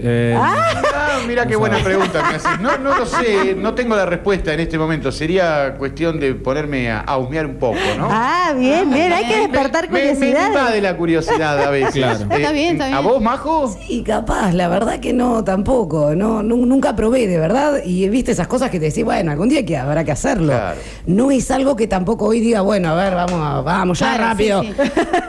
Eh, Ah, mira qué buena pregunta me haces. No, no lo sé, no tengo la respuesta en este momento. Sería cuestión de ponerme a, a husmear un poco, ¿no? Ah, bien, bien, hay que despertar Me- me, me curiosidad. invade la curiosidad a veces. Claro. Está bien, está ¿A bien. vos, Majo? Y capaz, la verdad que no, tampoco. No, nu- nunca probé, de verdad. Y viste esas cosas que te decís, bueno, algún día que habrá que hacerlo. Claro. No es algo que tampoco hoy diga, bueno, a ver, vamos, a- vamos, ya Claro, rápido. sí,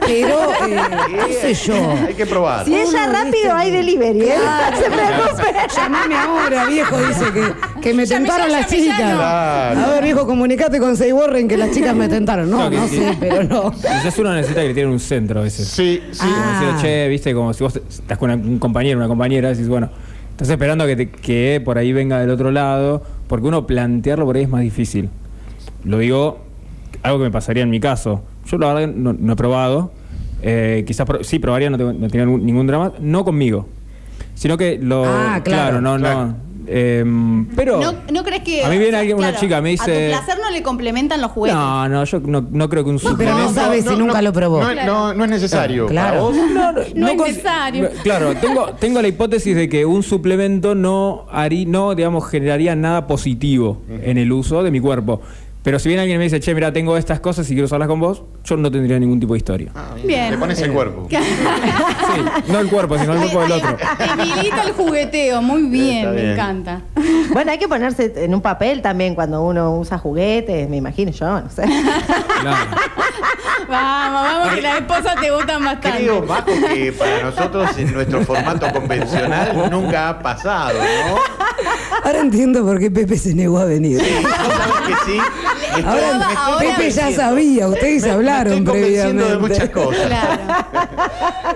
Pero, eh, qué sé yo. Hay que probar. Si es ya rápido, hay delivery, ¿eh? No se preocupe. Llamame ahora, viejo, dice que, que me Llame tentaron las llame chicas. no. Claro. A ver, viejo, comunicate con Say Warren que las chicas me tentaron. No, Claro que no sí. sé, pero no. Quizás uno necesita que le tienen un centro a veces. Sí, sí. Como Ah. che, viste, como si vos estás con un compañero, una compañera, decís, bueno, estás esperando que, te- que por ahí venga del otro lado, porque uno plantearlo por ahí es más difícil. Lo digo, algo que me pasaría en mi caso. Yo la verdad no, no he probado. Eh, quizás pro- sí probaría, no, tengo- no tenía ningún drama. No conmigo. Sino que lo. Ah, claro, no, claro. no. Em, pero. ¿No, ¿No crees que.? A mí viene alguien- una chica, me A dice- tu placer no le complementan los juguetes. No, no, yo no, no creo que un pero suplemento. no sabe si nunca lo probó. No, no- no es necesario. Claro. ¿Para vos? No, no, No es necesario. Claro, tengo, tengo la hipótesis de que un suplemento no haría, no, digamos, generaría nada positivo en el uso de mi cuerpo. Pero si bien alguien me dice, che, mira, tengo estas cosas y quiero usarlas con vos, yo no tendría ningún tipo de historia. Bien. Le pones el cuerpo. Sí, no el cuerpo, sino el cuerpo del otro. Te milita el jugueteo, muy bien, me bien. encanta. Bueno, hay que ponerse en un papel también cuando uno usa juguetes, me imagino yo, no sé. Claro. Vamos, vamos, que las esposas te gustan bastante. Creo, Majo, que para nosotros en nuestro formato convencional nunca ha pasado, ¿no? Ahora entiendo por qué Pepe se negó a venir. ¿Vos sabés que sí? Ahora, me Pepe ya sabía, ustedes Me- me hablaron estoy previamente. de muchas cosas. Claro.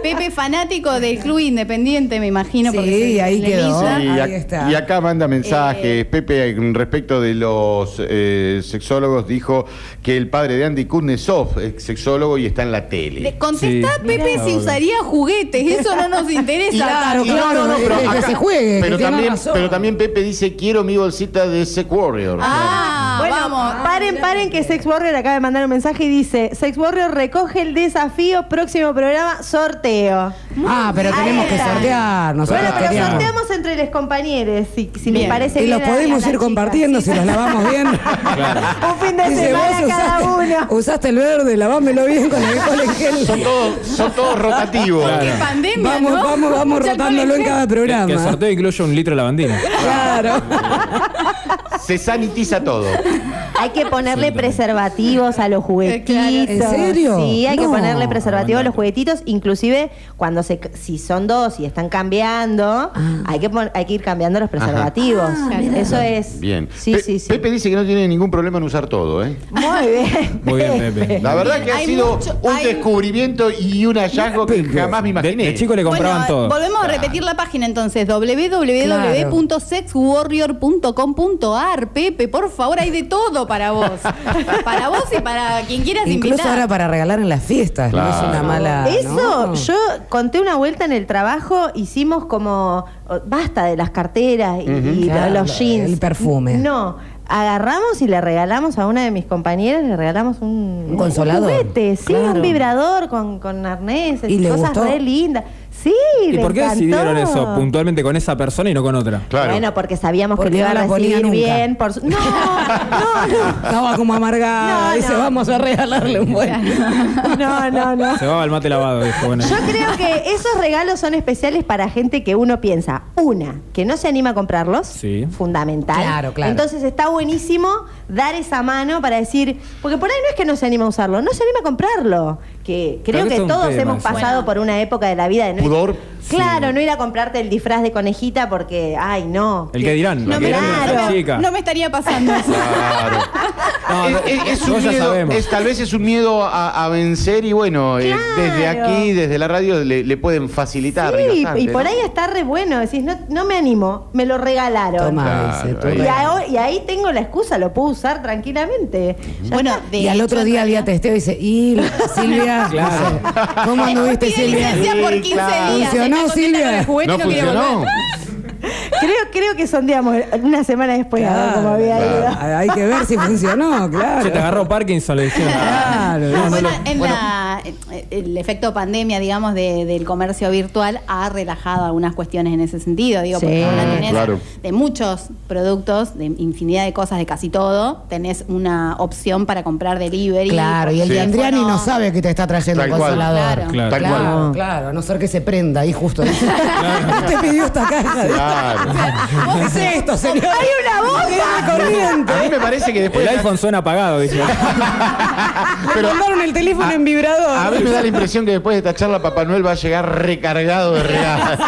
Pepe, fanático del club independiente, me imagino. Sí, porque se ahí quedó. lisa. Y, Ahí ac- está. y acá manda mensajes. Pepe, respecto de los eh, sexólogos, dijo que el padre de Andy Kuznetsov es sexólogo y está en la tele. Le- Contestá, Sí. Pepe, si usaría juguetes. Eso no nos interesa. Claro, claro, no, no, pero que se juegue, Pero que tenga también, razón. pero también Pepe dice, quiero mi bolsita de Sex Warrior. Ah, bueno, vamos. Paren, paren que Sex Warrior acaba de mandar un mensaje y dice, Sex Warrior recoge el desafío, próximo programa, sorteo. Ah, pero tenemos que sortear. Nosotros Bueno, pero queríamos. sorteamos entre los compañeros, si, si les Bien. parece Y los bien a- a podemos las ir chicas. compartiendo si los lavamos bien. Un fin de Dice, semana vos cada usaste, uno. usaste el verde, lavámelo bien con el alcohol en gel. Son todos, son todos rotativos. Claro. Qué pandemia, Vamos, ¿no? vamos, vamos rotándolo en cada Que el programa. sorteo incluye un litro de lavandina. Claro. Se sanitiza todo. Hay que ponerle preservativos a los juguetitos. Eh, claro. ¿En serio? Sí, hay que ponerle preservativos a los juguetitos, inclusive cuando se si son dos y están cambiando, hay que hay que ir cambiando los preservativos. Eso es. Bien. Sí, Pe- sí, sí. Pepe dice que no tiene ningún problema en usar todo, ¿eh? Muy bien. Muy bien, Pepe. La verdad que ha Hay sido mucho- un hay- descubrimiento y un hallazgo que jamás me De, imaginé. de chico le compraban Bueno, todo. volvemos a repetir la página entonces, www.sexwarrior.com.ar. Pepe, por favor, hay de todo para vos. para vos y para quien quieras Incluso invitar. ahora para regalar en las fiestas, no es una mala. Eso, ¿no? yo conté una vuelta en el trabajo, hicimos como, oh, basta de las carteras y, y Claro, los jeans. el perfume. No, agarramos y le regalamos a una de mis compañeras, le regalamos un, Un consolador. juguete, sí, Claro. un vibrador con, con arneses, ¿Y cosas gustó? re lindas. Sí, ¿Y por qué encantó. decidieron eso puntualmente con esa persona y no con otra? Claro. Bueno, porque sabíamos Porque que le iba a recibir bien. Por su- No, no, no. Estaba como amargada. No, dice, no. vamos a regalarle un buen. No, no, no. Se va al mate lavado, dijo. Bueno, Yo creo que esos regalos son especiales para gente que uno piensa, una, que no se anima a comprarlos, Sí. fundamental. Claro, claro. Entonces está buenísimo dar esa mano para decir, porque por ahí no es que no se anima a usarlo, no se anima a comprarlo. Que creo que todos tema hemos pasado Bueno. por una época de la vida de no Pudor. Claro, no ir a comprarte el disfraz de conejita porque, ay, no. el que dirán, No me, que dirán claro. no me estaría pasando eso. Claro. No, es, no, es- es un miedo, es- tal vez es un miedo a, a vencer y bueno, eh, desde aquí, desde la radio, le, le pueden facilitar. Sí, bastante, y por ¿no? ahí está re bueno, decís, no, no me animo, me lo regalaron. Toma, Claro, dice, tú. ahí. Y, ahí tengo la excusa, lo puedo usar tranquilamente. Bueno, Y al otro día había realidad- testeo y dice, y Silvia, Claro. dice, ¿cómo anduviste Silvia? licencia por Sí, 15 claro. días. ¿Funcionó, Está contenta Silvia? con el juguete y No quiere funcionó. volver. creo, creo que sondeamos una semana después a ver cómo había Claro. ido. Hay que ver si funcionó, claro. Se te agarró Parkinson, le dijeron. Claro, No, no bueno, lo- en la, el efecto pandemia, digamos, de- del comercio virtual ha relajado algunas cuestiones en ese sentido. Digo, Sí. porque ahora Ah, tenés claro. de muchos productos, de infinidad de cosas, de casi todo, tenés una opción para comprar delivery. Claro, y el Sí. de Andriani no sabe que te está trayendo cual. consolador. Claro. Claro. Claro, claro, a no ser que se prenda ahí justo. Dice, Te pidió esta caja. Claro. ¿Qué es esto, señor? ¡Hay una bomba! corriente. A mí me parece que después. El iPhone suena apagado, dice. Le mandaron el teléfono en vibrador. A mí me da la impresión que después de esta charla Papá Noel va a llegar recargado de regalos.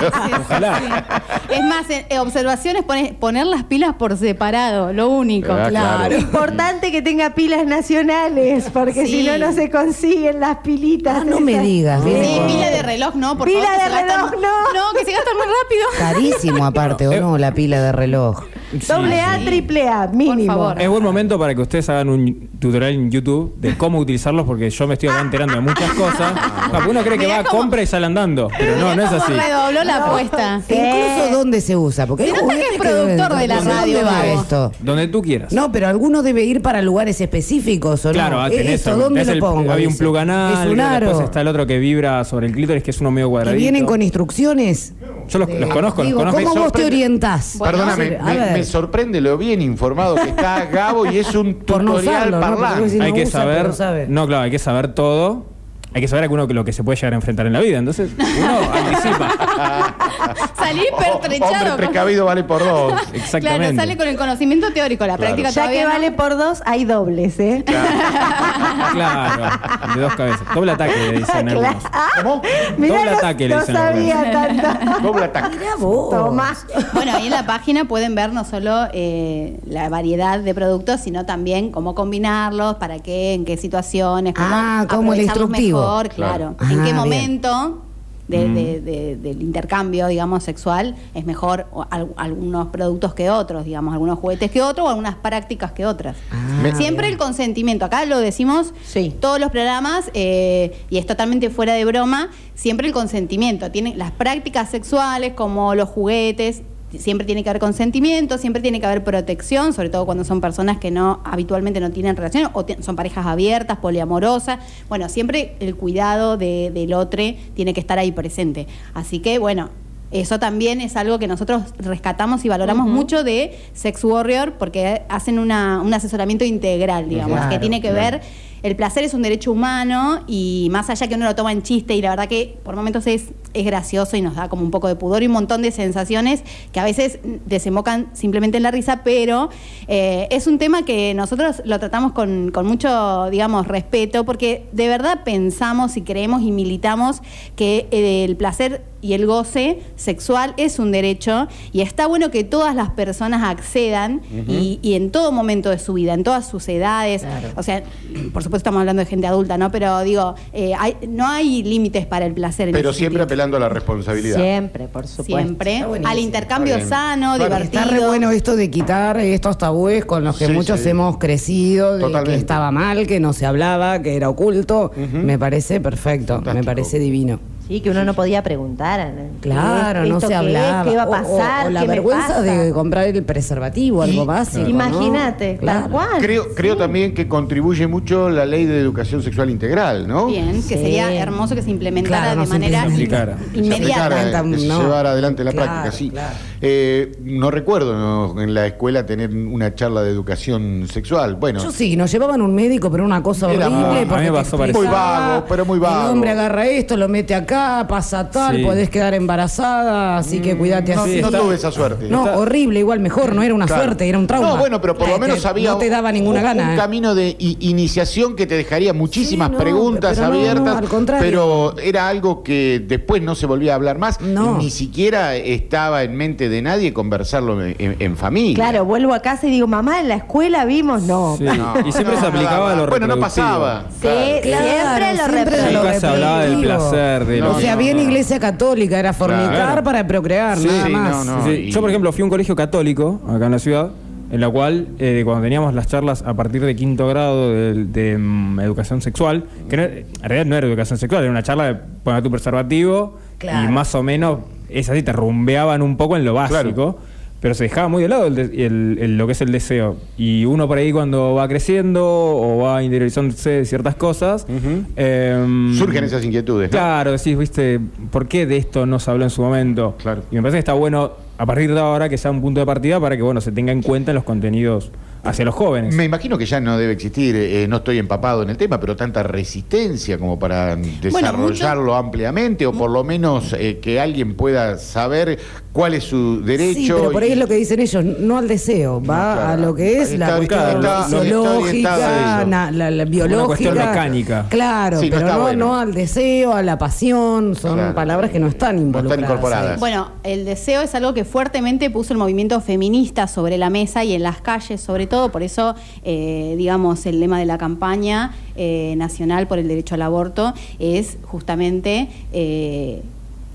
Ojalá. Es más, en- en observaciones pone- poner las pilas por separado, lo único. Ah, claro. Importante que tenga pilas nacionales, porque Sí. si no, no se consiguen las pilitas. Ah, no me esas. digas. Sí, con- pila de reloj, no, por Pila favor. que de se gastan- reloj, no. No, que se gastan muy rápido. Carísimo aparte, ¿o no? La pila de reloj. Doble A, triple A, mínimo. favor. Es buen momento para que ustedes hagan un tutorial en YouTube de cómo utilizarlos, porque yo me estoy acá enterando de muchas cosas. Porque uno cree que Mirá va, cómo- compra y sale andando. Pero no, no es así. redobló la apuesta. Sí. Incluso dónde se usa. Porque hay nota que es productor de la ¿dónde radio, va esto? Donde tú quieras. No, pero alguno debe ir para lugares específicos, ¿o Claro, no? ah, tenés, ¿Esto dónde tenés lo el- pongo? Había un Dice. plug anal, Es un después está el otro que vibra sobre el clítoris, que es uno medio ¿Y cuadradito. vienen con instrucciones? Yo los, los conozco, los conozco. ¿cómo Me vos te sorprende- orientás? Perdóname, me, sorprende lo bien informado que está Gabo y es un no tutorial usarlo, ¿no? Decís, hay que usa, saber. No, claro, hay que saber todo. Hay que saber a uno que lo que se puede llegar a enfrentar en la vida. Entonces, uno anticipa. Salí pertrechado. Hombre precavido vale por dos. Exactamente. Claro, sale con el conocimiento teórico, la Claro. práctica Ya todavía que no. vale por dos, hay dobles, ¿eh? Claro, de dos cabezas. Doble ataque, le dicen algunos. ¿Cómo? Mirá, Doble no- ataque, le no dicen sabía tanto. Doble ataque. Mirá vos. Toma. Bueno, ahí en la página pueden ver no solo eh, la variedad de productos, sino también cómo combinarlos, para qué, en qué situaciones, cómo Ah, como el instructivo. mejor, Claro. claro. en Ah, qué momento de- Mm. de- de- del intercambio, digamos, sexual es mejor o al- algunos productos que otros, digamos, algunos juguetes que otros o algunas prácticas que otras. Ah, Siempre el consentimiento, acá lo decimos Sí. todos los programas eh, y es totalmente fuera de broma, siempre el consentimiento. Tienen las prácticas sexuales como los juguetes, siempre tiene que haber consentimiento, siempre tiene que haber protección, sobre todo cuando son personas que no habitualmente no tienen relaciones o son parejas abiertas, poliamorosas. Bueno, siempre el cuidado de- del otro tiene que estar ahí presente. Así que bueno. Eso también es algo que nosotros rescatamos y valoramos mucho de Sex Warrior porque hacen una- un asesoramiento integral, digamos, Claro, que tiene que claro. ver el placer es un derecho humano y más allá que uno lo toma en chiste y la verdad que por momentos es, es gracioso y nos da como un poco de pudor y un montón de sensaciones que a veces desembocan simplemente en la risa, pero eh, es un tema que nosotros lo tratamos con, con mucho, digamos, respeto porque de verdad pensamos y creemos y militamos que eh, el placer y el goce sexual es un derecho y está bueno que todas las personas accedan y, y en todo momento de su vida, en todas sus edades, o sea, por supuesto estamos hablando de gente adulta, ¿no? Pero digo, eh, hay- no hay límites para el placer. en Pero siempre sentido. apelando a la responsabilidad. Siempre, por supuesto. Siempre. Al intercambio sano, divertido. Está re bueno esto de quitar estos tabúes con los que Sí, muchos sí. hemos crecido, de que estaba mal, que no se hablaba, que era oculto. Me parece perfecto, Fantástico. me parece divino. Sí, que uno no podía preguntar. Claro, ¿Qué es? no ¿Esto se qué es? hablaba. ¿Qué va a O- o- pasar? O, la ¿Qué me vergüenza pasa? de comprar el preservativo, Y- algo básico. ¿no? Imagínate, Claro. tal cual. Creo, creo también que contribuye mucho la ley de educación sexual integral, ¿no? Bien, que Sí. sería hermoso que se implementara Claro, no de se manera se aplicara. in- Que se inmediata. aplicara, Tanta- que se no. llevara adelante la Claro, práctica, sí. claro. Eh, no recuerdo ¿no? en la escuela tener una charla de educación sexual. Bueno, Yo sí, nos llevaban un médico, pero una cosa Era- horrible. a mí me pasó parecido. Muy vago, pero muy vago. El hombre agarra esto, lo mete acá, pasa tal, Sí. podés quedar embarazada, así que cuídate Mm, no, así. no tuve esa suerte. No, Está- horrible, igual mejor, no era una Claro. suerte, era un trauma. No, bueno, pero por lo Eh, menos había No te daba ninguna un, gana. un eh. camino de iniciación que te dejaría muchísimas Sí, no, preguntas pero abiertas, no, al contrario. pero era algo que después no se volvía a hablar más, No. ni siquiera estaba en mente de nadie conversarlo en, en- en familia. Claro, vuelvo a casa y digo, mamá, en la escuela vimos, no. Sí. No, y siempre no, se aplicaba a lo Bueno, no pasaba. Sí, Claro. siempre lo siempre reproductivo. Nunca se hablaba del placer, de No, lo o sea, no, bien no. iglesia católica, era fornicar Claro. para procrear, Sí, nada sí, más. no, no. Sí, y- Yo, por ejemplo, fui a un colegio católico acá en la ciudad, en la cual, eh, cuando teníamos las charlas a partir de quinto grado de, de, mm, educación sexual, que no- en realidad no era educación sexual, era una charla de poner tu preservativo Claro. y más o menos es así, te rumbeaban un poco en lo básico. Claro. Pero se dejaba muy de lado el de- el- el- lo que es el deseo. Y uno por ahí cuando va creciendo o va interiorizándose de ciertas cosas, em, Surgen esas inquietudes. ¿no? Claro, decís, viste, ¿por qué de esto no se habló en su momento? Claro. Y me parece que está bueno, a partir de ahora, que sea un punto de partida para que, bueno, se tenga en cuenta en los contenidos hacia los jóvenes. Me imagino que ya no debe existir, eh, no estoy empapado en el tema, pero tanta resistencia como para desarrollarlo ampliamente o por lo menos eh, que alguien pueda saber cuál es su derecho. Sí, pero por ahí y- es lo que dicen ellos, no al deseo, va claro. a lo que es Está- la cuestión la, la biológica. cuestión mecánica. Claro, Sí, no pero no, bueno. no al deseo, a la pasión, son Claro. palabras que no están No están involucradas. incorporadas. Bueno, el deseo es algo que fuertemente puso el movimiento feminista sobre la mesa y en las calles, sobre todo. Por eso, eh, digamos, el lema de la campaña eh, nacional por el derecho al aborto es justamente eh,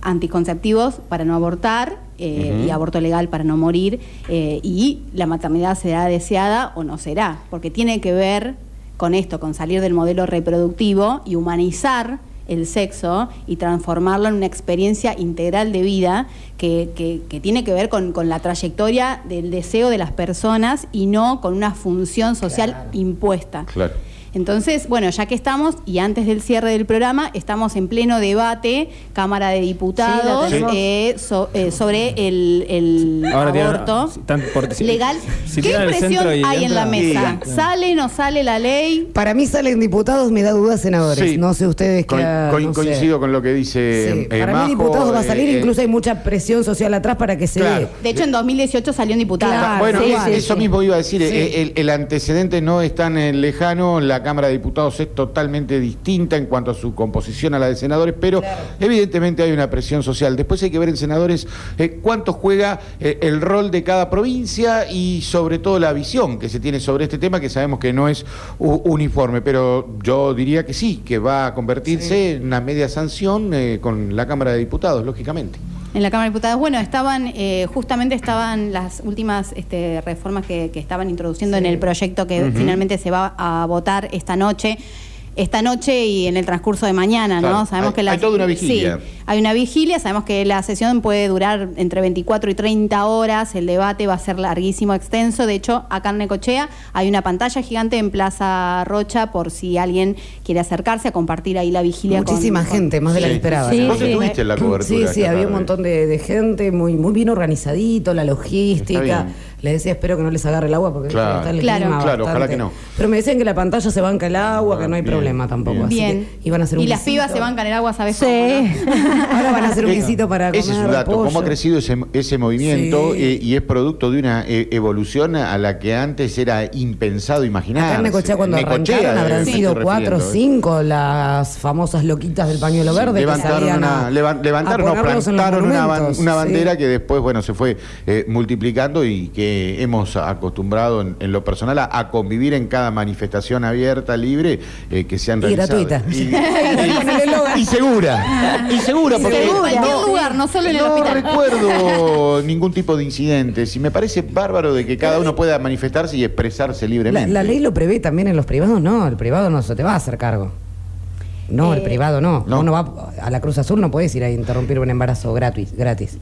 anticonceptivos para no abortar eh, y aborto legal para no morir. eh, y la maternidad será deseada o no será, porque tiene que ver con esto, con salir del modelo reproductivo y humanizar el sexo y transformarlo en una experiencia integral de vida que, que- que tiene que ver con, con la trayectoria del deseo de las personas y no con una función social impuesta. Claro. Entonces, bueno, ya que estamos, y antes del cierre del programa, estamos en pleno debate, Cámara de Diputados, Sí, eh, so- eh, sobre el, el Ahora tienen- aborto por- si- legal. si ¿Qué impresión y hay en la mesa? Sí. ¿Sale, no sale la ley? Para mí salen diputados, me da dudas senadores. Sí. No sé ustedes qué. Co- sé. coincido con lo que dice Sí, eh, Para Majo, mí diputados va a salir, eh, incluso hay mucha presión social atrás para que se Claro. De hecho, en 2018 salió un diputado. Claro, Bueno, sí, es- sí, eso sí. mismo iba a decir, Sí. eh, el, el antecedente no es tan eh, lejano, la Cámara de Diputados es totalmente distinta en cuanto a su composición a la de senadores, pero evidentemente hay una presión social. Después hay que ver en senadores eh, cuánto juega eh, el rol de cada provincia y sobre todo la visión que se tiene sobre este tema, que sabemos que no es uniforme, pero yo diría que sí, que va a convertirse en una media sanción eh, con la Cámara de Diputados, lógicamente. En la Cámara de Diputados, bueno, estaban, eh, justamente estaban las últimas este, reformas que, que estaban introduciendo en el proyecto que finalmente se va a votar esta noche. Esta noche y en el transcurso de mañana, ¿no? Claro, Sabemos hay- que la, hay toda una vigilia. Sí, hay una vigilia, sabemos que la sesión puede durar entre 24 y 30 horas, el debate va a ser larguísimo, extenso. De hecho, acá en Necochea hay una pantalla gigante en Plaza Rocha por si alguien quiere acercarse a compartir ahí la vigilia. con- Muchísima con- gente, más de la que Sí. esperaba. Sí, ¿no? Vos sí. estuviste en la cobertura. Sí, sí, había un montón de, de gente, muy, muy bien organizadito, la Está logística. Le decía, espero que no les agarre el agua porque Claro. está el Claro. clima Claro, ojalá que no. Pero me decían que la pantalla se banca el agua, que no hay Bien, problema tampoco. bien. Así Bien. que iban a hacer un y las pibas se bancan el agua, ¿sabes? Sí. cómo, no? Ahora van a hacer un Eh, guisito para comer Ese es un dato, pollo. cómo ha crecido ese, ese movimiento Sí. eh, y es producto de una eh, evolución a la que antes era impensado imaginar. Acá en Necochea cuando arrancaron habrán sido cuatro o cinco las famosas loquitas del pañuelo verde levantaron una, a, levantaron a plantaron una, sí. bandera que después bueno se fue eh, multiplicando y que hemos acostumbrado en, en lo personal a, a convivir en cada manifestación abierta, libre, eh, que se han Y realizado. gratuita. Y, segura. Y segura, Y porque segura. En cualquier lugar, no solo en el no hospital. recuerdo ningún tipo de incidentes y me parece bárbaro de que cada uno pueda manifestarse y expresarse libremente. la ley lo prevé también en los privados, no, el privado no se te va a hacer cargo. No, el Eh, privado no. no. Uno va a la Cruz Azul, no puedes ir a interrumpir un embarazo gratis. gratis.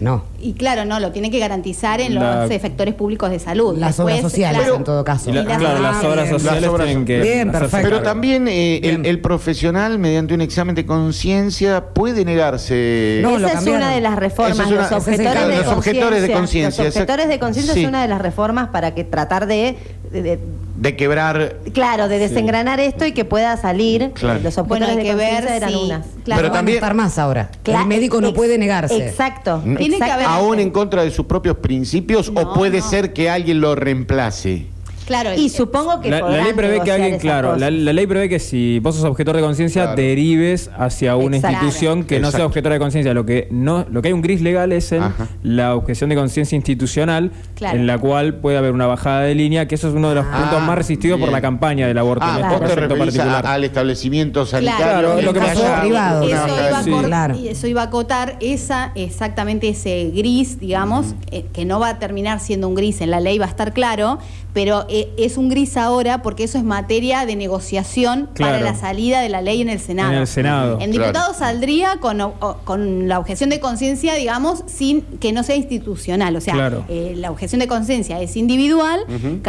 No. Y claro, no, lo tiene que garantizar en La- los efectores públicos de salud. Las obras sociales, claro, en todo caso. Y la- Y las- claro, las obras sociales Las obras- tienen que Bien, perfecto. Pero también eh, el, Bien. el profesional, mediante un examen de conciencia, puede negarse. No, lo Esa es una de las reformas, Esa es una- los, objetores de los objetores de conciencia. conciencia, Los objetores de conciencia sí. es una de las reformas para que tratar de, de- de- de quebrar. claro, de desengranar esto y que pueda salir. Claro. Los Bueno, hay de que ver eran si- unas. claro, Pero también- estar más ahora. Cla- el médico no ex- puede negarse. Exacto. Tiene que haber- aún en contra de sus propios principios No, o puede no. ser que alguien lo reemplace. Claro, Y el- supongo que La, ley prevé que alguien, claro, la, ley prevé que si vos sos objetor de conciencia, Claro. derives hacia una Exacto. institución que no sea Exacto. objetora de conciencia. Lo que no, lo que hay un gris legal es en Ajá. la objeción de conciencia institucional, Claro. en la cual puede haber una bajada de línea, que eso es uno de los Ah, puntos más resistidos por la campaña del aborto Ah, en vos este te a- particular. al establecimiento sanitario. Claro, lo que pasó privado. Eso iba, Sí, cor- y eso iba a acotar esa, exactamente ese gris, digamos, eh, que no va a terminar siendo un gris en la ley, va a estar claro, pero eh, es un gris ahora porque eso es materia de negociación para la salida de la ley en el Senado. En el Senado. En Claro. diputados saldría con, o- con la objeción de conciencia, digamos, sin que no sea institucional. O sea, Claro. eh, la objeción de conciencia es individual,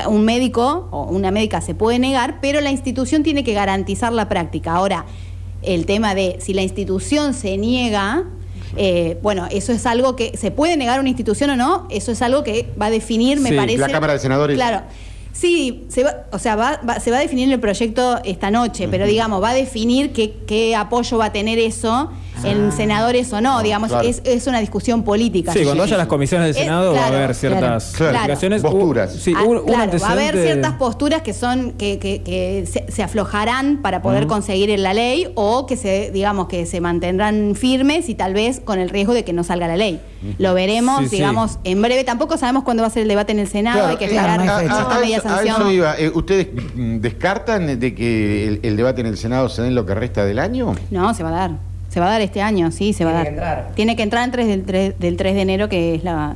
un médico o una médica se puede negar, pero la institución tiene que garantizar la práctica. Ahora, el tema de si la institución se niega, eh, bueno, eso es algo que se puede negar una institución o no, eso es algo que va a definir, me Sí, parece. la Cámara de Senadores. Claro. Sí, se va, o sea, va, va- se va a definir el proyecto esta noche, pero digamos, va a definir qué, qué apoyo va a tener eso en senadores o no, digamos, claro. es, es una discusión política. Sí, cuando haya las comisiones del Senado va a haber ciertas claro. posturas. Sí, Ah, un, un claro, va a haber ciertas posturas que son que, que- que se, se aflojarán para poder conseguir en la ley o que se digamos que se mantendrán firmes y tal vez con el riesgo de que no salga la ley. Lo veremos, Sí, sí. digamos, en breve. Tampoco sabemos cuándo va a ser el debate en el Senado, Claro, hay que esperar a- media sanción. eso iba. Eh, ¿Ustedes descartan de que el, el debate en el Senado se dé en lo que resta del año? No, se va a dar. Se va a dar este año, sí, se va a dar. Tiene que entrar. Tiene que entrar antes del 3, del 3 de enero, que es la.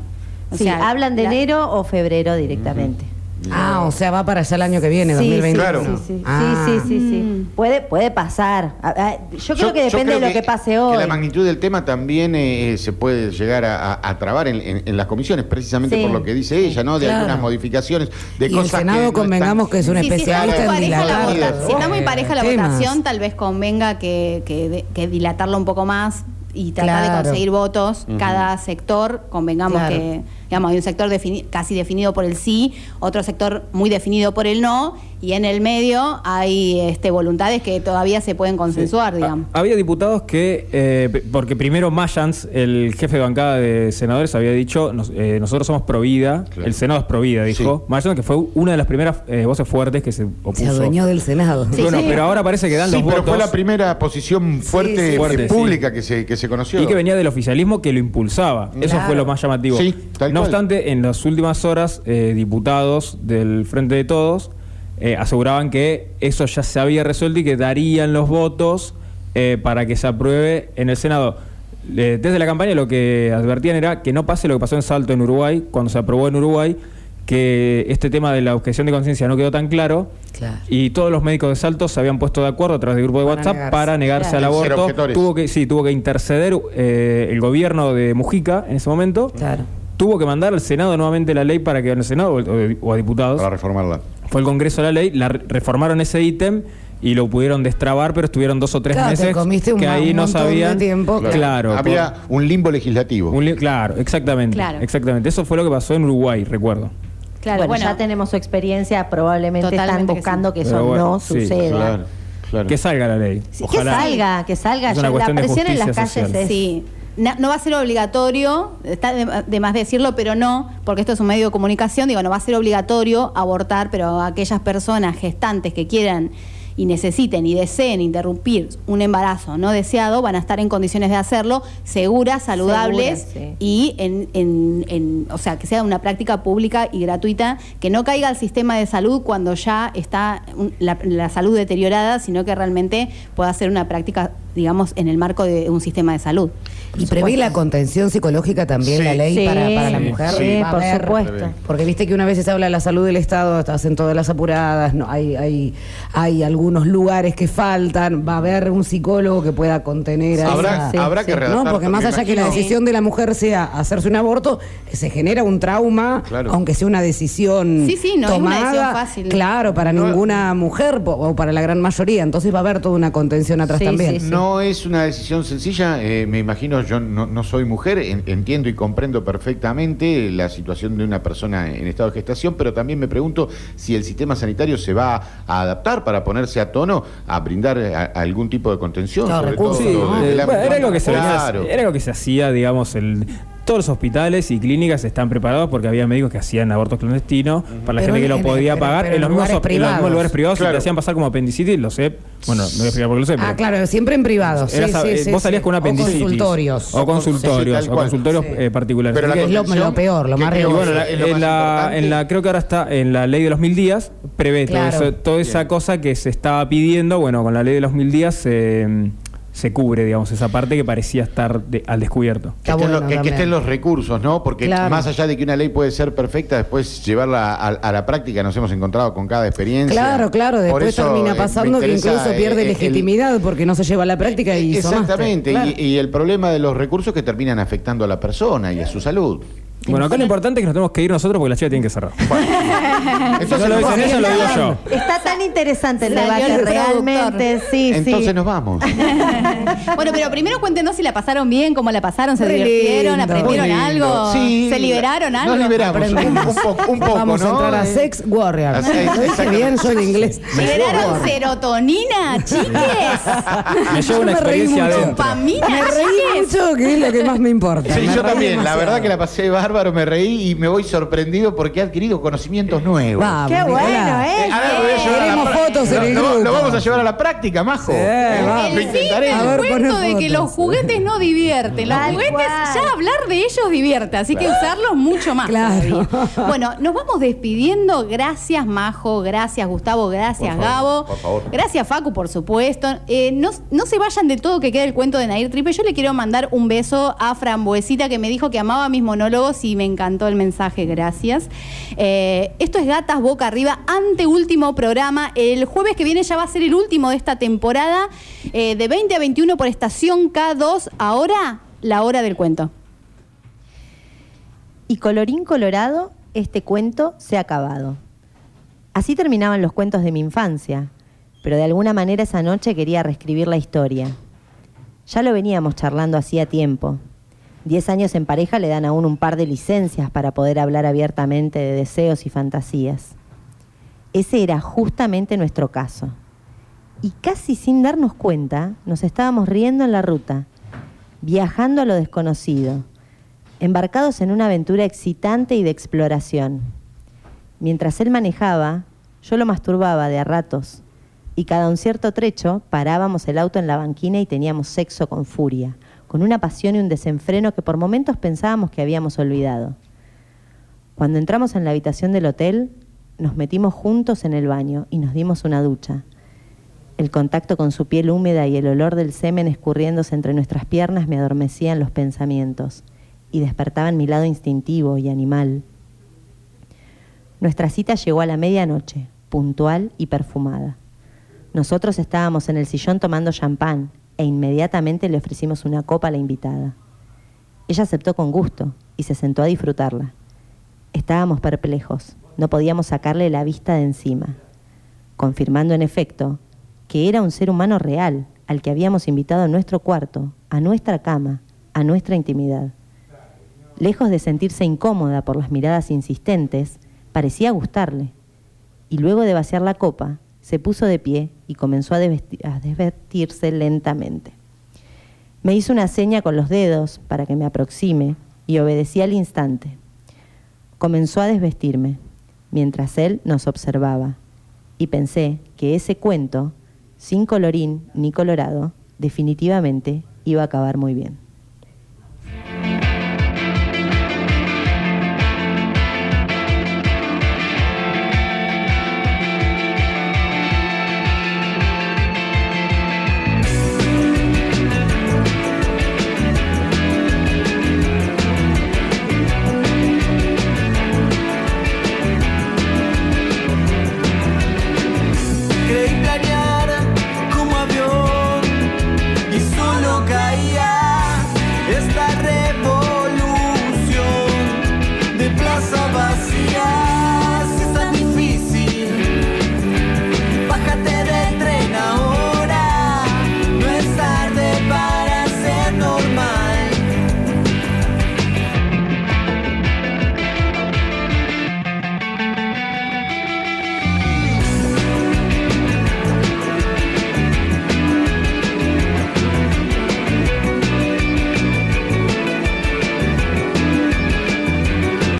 o Sí, sea, hablan de la- enero o febrero directamente. Ah, o sea, va para allá el año que viene, Sí, 2021. Claro. Sí, sí, Ah. sí, sí, sí, sí. Puede, puede pasar. A- a- Yo creo que depende creo de lo que, pase hoy. Que la magnitud del tema también eh, se puede llegar a, a- a trabar en, en- en las comisiones, precisamente Sí. por lo que dice ella, ¿no? De Claro. algunas modificaciones, de Y el cosas Senado que no convengamos están- que es un Sí, si está muy especialista en pareja la dilatar. vota- si está muy pareja la Temas. votación, tal vez convenga que, que dilatarlo un poco más y tratar Claro. de conseguir votos. Cada sector, convengamos Claro. que hay un sector casi definido por el sí, otro sector muy definido por el no, y en el medio hay este, voluntades que todavía se pueden consensuar, digamos. Había diputados que, eh, porque primero Mayans, el jefe de bancada de senadores, había dicho, nos- eh, nosotros somos pro vida, Claro. el Senado es pro vida, dijo. Mayans, que fue una de las primeras eh, voces fuertes que se opuso. Se adueñó del Senado. Sí, bueno, sí. pero ahora parece que dan Sí, los pero votos. fue la primera posición fuerte, sí, eh, Fuerte, pública sí. que, se, que se conoció. Y que venía del oficialismo que lo impulsaba. Eso fue lo más llamativo. Sí, tal no cual. obstante, en las últimas horas, eh, diputados del Frente de Todos eh, aseguraban que eso ya se había resuelto y que darían los votos eh, para que se apruebe en el Senado. Eh, desde la campaña lo que advertían era que no pase lo que pasó en Salto en Uruguay, cuando se aprobó en Uruguay, que este tema de la objeción de conciencia no quedó tan claro. Claro. Y todos los médicos de Salto se habían puesto de acuerdo a través del grupo de Para WhatsApp negarse. para negarse Claro. al aborto. Tuvo que, sí, tuvo que interceder eh, el gobierno de Mujica en ese momento. Claro. Tuvo que mandar al Senado nuevamente la ley para que en el Senado o a diputados. Para reformarla. Fue el Congreso la ley, la re- reformaron ese ítem y lo pudieron destrabar, pero estuvieron dos o tres Claro, meses comiste un que ahí un no de sabían. tiempo. Claro. Había un limbo legislativo. por- un li- claro, exactamente. Claro. Exactamente. Eso fue lo que pasó en Uruguay, recuerdo. Claro, bueno, bueno, ya tenemos su experiencia, probablemente están que buscando sí. que, eso bueno, no sí, suceda. Claro, claro. Que salga la ley. Sí, que salga, que salga. Es una Ya la de presión en las calles social. es... No va a ser obligatorio, está de, de más decirlo, pero no, porque esto es un medio de comunicación, digo, no va a ser obligatorio abortar, pero aquellas personas gestantes que quieran y necesiten y deseen interrumpir un embarazo no deseado van a estar en condiciones de hacerlo seguras, saludables Seguras, sí. y en, en- en- o sea, que sea una práctica pública y gratuita, que no caiga al sistema de salud cuando ya está la, la salud deteriorada, sino que realmente pueda ser una práctica, digamos, en el marco de un sistema de salud. Y prevé la contención psicológica también Sí. la ley Sí, para, para la mujer. sí, Va a por haber- supuesto. Porque viste que una vez se habla de la salud del Estado, hacen todas las apuradas, no, hay, hay, hay algunos lugares que faltan, va a haber un psicólogo que pueda contener a Habrá, esa- habrá que redactar. No, porque más allá que la decisión de la mujer sea hacerse un aborto, se genera un trauma, Claro. aunque sea una decisión Sí, sí, no es una tomada, decisión fácil. Claro, para No- ninguna mujer o para la gran mayoría. Entonces va a haber toda una contención atrás Sí, también. sí, sí. No es una decisión sencilla, eh, me imagino, yo no, no soy mujer, en- entiendo y comprendo perfectamente la situación de una persona en estado de gestación, pero también me pregunto si el sistema sanitario se va a adaptar para ponerse a tono a brindar a- algún tipo de contención. Claro, sobre recursos, todo Sí, desde eh, el bueno, ámbito- era algo que se venía- Claro. era algo que se hacía, digamos, el todos los hospitales y clínicas están preparados porque había médicos que hacían abortos clandestinos para la Pero gente que lo podía pero- pagar pero en los mismos, lugares op- en los mismos privados. lugares privados y Claro. te hacían pasar como apendicitis, lo sé. Bueno, no voy a explicar por qué lo sé, pero Ah, claro, siempre en privado. Sí, Era sa- sí, eh, sí, vos salías sí. con una O apendicitis. consultorios. O consultorios, Sí, tal o consultorios Sí. eh, particulares. Pero es lo- peor, lo más bueno, lo en, la, en la- creo que ahora está en la ley de los mil días, prevé todo eso- toda esa cosa que se estaba pidiendo, bueno, con la ley de los mil días se, se cubre, digamos, esa parte que parecía estar de- al descubierto. Que, estén, bueno lo- que- que también. estén los recursos, ¿no? Porque Claro. más allá de que una ley puede ser perfecta, después llevarla a, a la práctica nos hemos encontrado con cada experiencia. Claro, claro, Por después eso, termina eh, pasando que incluso eh, pierde el- legitimidad porque no se lleva a la práctica y. Exactamente, Claro. y, y el problema de los recursos que terminan afectando a la persona y a su salud. Bueno, acá lo importante es que nos tenemos que ir nosotros porque las chicas tienen que cerrar. Entonces, no lo dicen ellas, lo digo yo. Está tan interesante el Salió debate, el realmente, sí, entonces sí. nos vamos. Bueno, pero primero cuéntenos si la pasaron bien, cómo la pasaron, se divirtieron, lindo. aprendieron Muy algo, Sí, se liberaron algo. Nos liberamos un, poco, un poco, Vamos ¿no? a entrar a Eh, Sex dije exactamente. bien yo de inglés. ¿Liberaron serotonina, chiques? Me llevo una Yo me reí experiencia. Dopamina, Me reí chiques. mucho, que es lo que más me importa. Sí, Me yo también. La verdad que la pasé bárbaro, me reí y me voy sorprendido porque he adquirido conocimientos nuevos. Vamos, Qué bueno, ¿eh? Ahora lo voy a llevar a la Queremos pra- fotos en Lo- el lo- grupo. Lo vamos a llevar a la práctica, Majo. Sí, Eh, vamos. Lo El fin intentaré. del A ver, cuento poné de que fotos. los juguetes no divierten. Los Tal juguetes, cual. ya hablar de ellos divierte, así que usarlos mucho más. Claro. todavía. Bueno, nos vamos despidiendo. Gracias, Majo. Gracias, Gustavo. Gracias, Por favor, Gabo. por favor. Gracias, Facu, por supuesto. Eh, no, no se vayan de todo que quede el cuento de Nair Tripe. Yo le quiero mandar un beso a Frambuesita que me dijo que amaba mis monólogos y me encantó el mensaje, gracias. Eh, esto es Gatas Boca Arriba, anteúltimo programa. El jueves que viene ya va a ser el último de esta temporada, eh, de 20 a 21 por estación K2. Ahora, la hora del cuento. Y colorín colorado, este cuento se ha acabado. Así terminaban los cuentos de mi infancia, pero de alguna manera esa noche quería reescribir la historia. Ya lo veníamos charlando hacía tiempo. Diez años en pareja le dan aún un par de licencias para poder hablar abiertamente de deseos y fantasías. Ese era justamente nuestro caso. Y casi sin darnos cuenta, nos estábamos riendo en la ruta, viajando a lo desconocido, embarcados en una aventura excitante y de exploración. Mientras él manejaba, yo lo masturbaba de a ratos, y cada un cierto trecho parábamos el auto en la banquina y teníamos sexo con furia, con una pasión y un desenfreno que por momentos pensábamos que habíamos olvidado. Cuando entramos en la habitación del hotel, nos metimos juntos en el baño y nos dimos una ducha. El contacto con su piel húmeda y el olor del semen escurriéndose entre nuestras piernas me adormecían los pensamientos y despertaban mi lado instintivo y animal. Nuestra cita llegó a la medianoche, puntual y perfumada. Nosotros estábamos en el sillón tomando champán e inmediatamente le ofrecimos una copa a la invitada. Ella aceptó con gusto y se sentó a disfrutarla. Estábamos perplejos, no podíamos sacarle la vista de encima, confirmando en efecto que era un ser humano real al que habíamos invitado a nuestro cuarto, a nuestra cama, a nuestra intimidad. Lejos de sentirse incómoda por las miradas insistentes, parecía gustarle. Y luego de vaciar la copa, se puso de pie y comenzó a, a desvestirse lentamente. Me hizo una seña con los dedos para que me aproxime y obedecí al instante. Comenzó a desvestirme, mientras él nos observaba, y pensé que ese cuento, sin colorín ni colorado, definitivamente iba a acabar muy bien.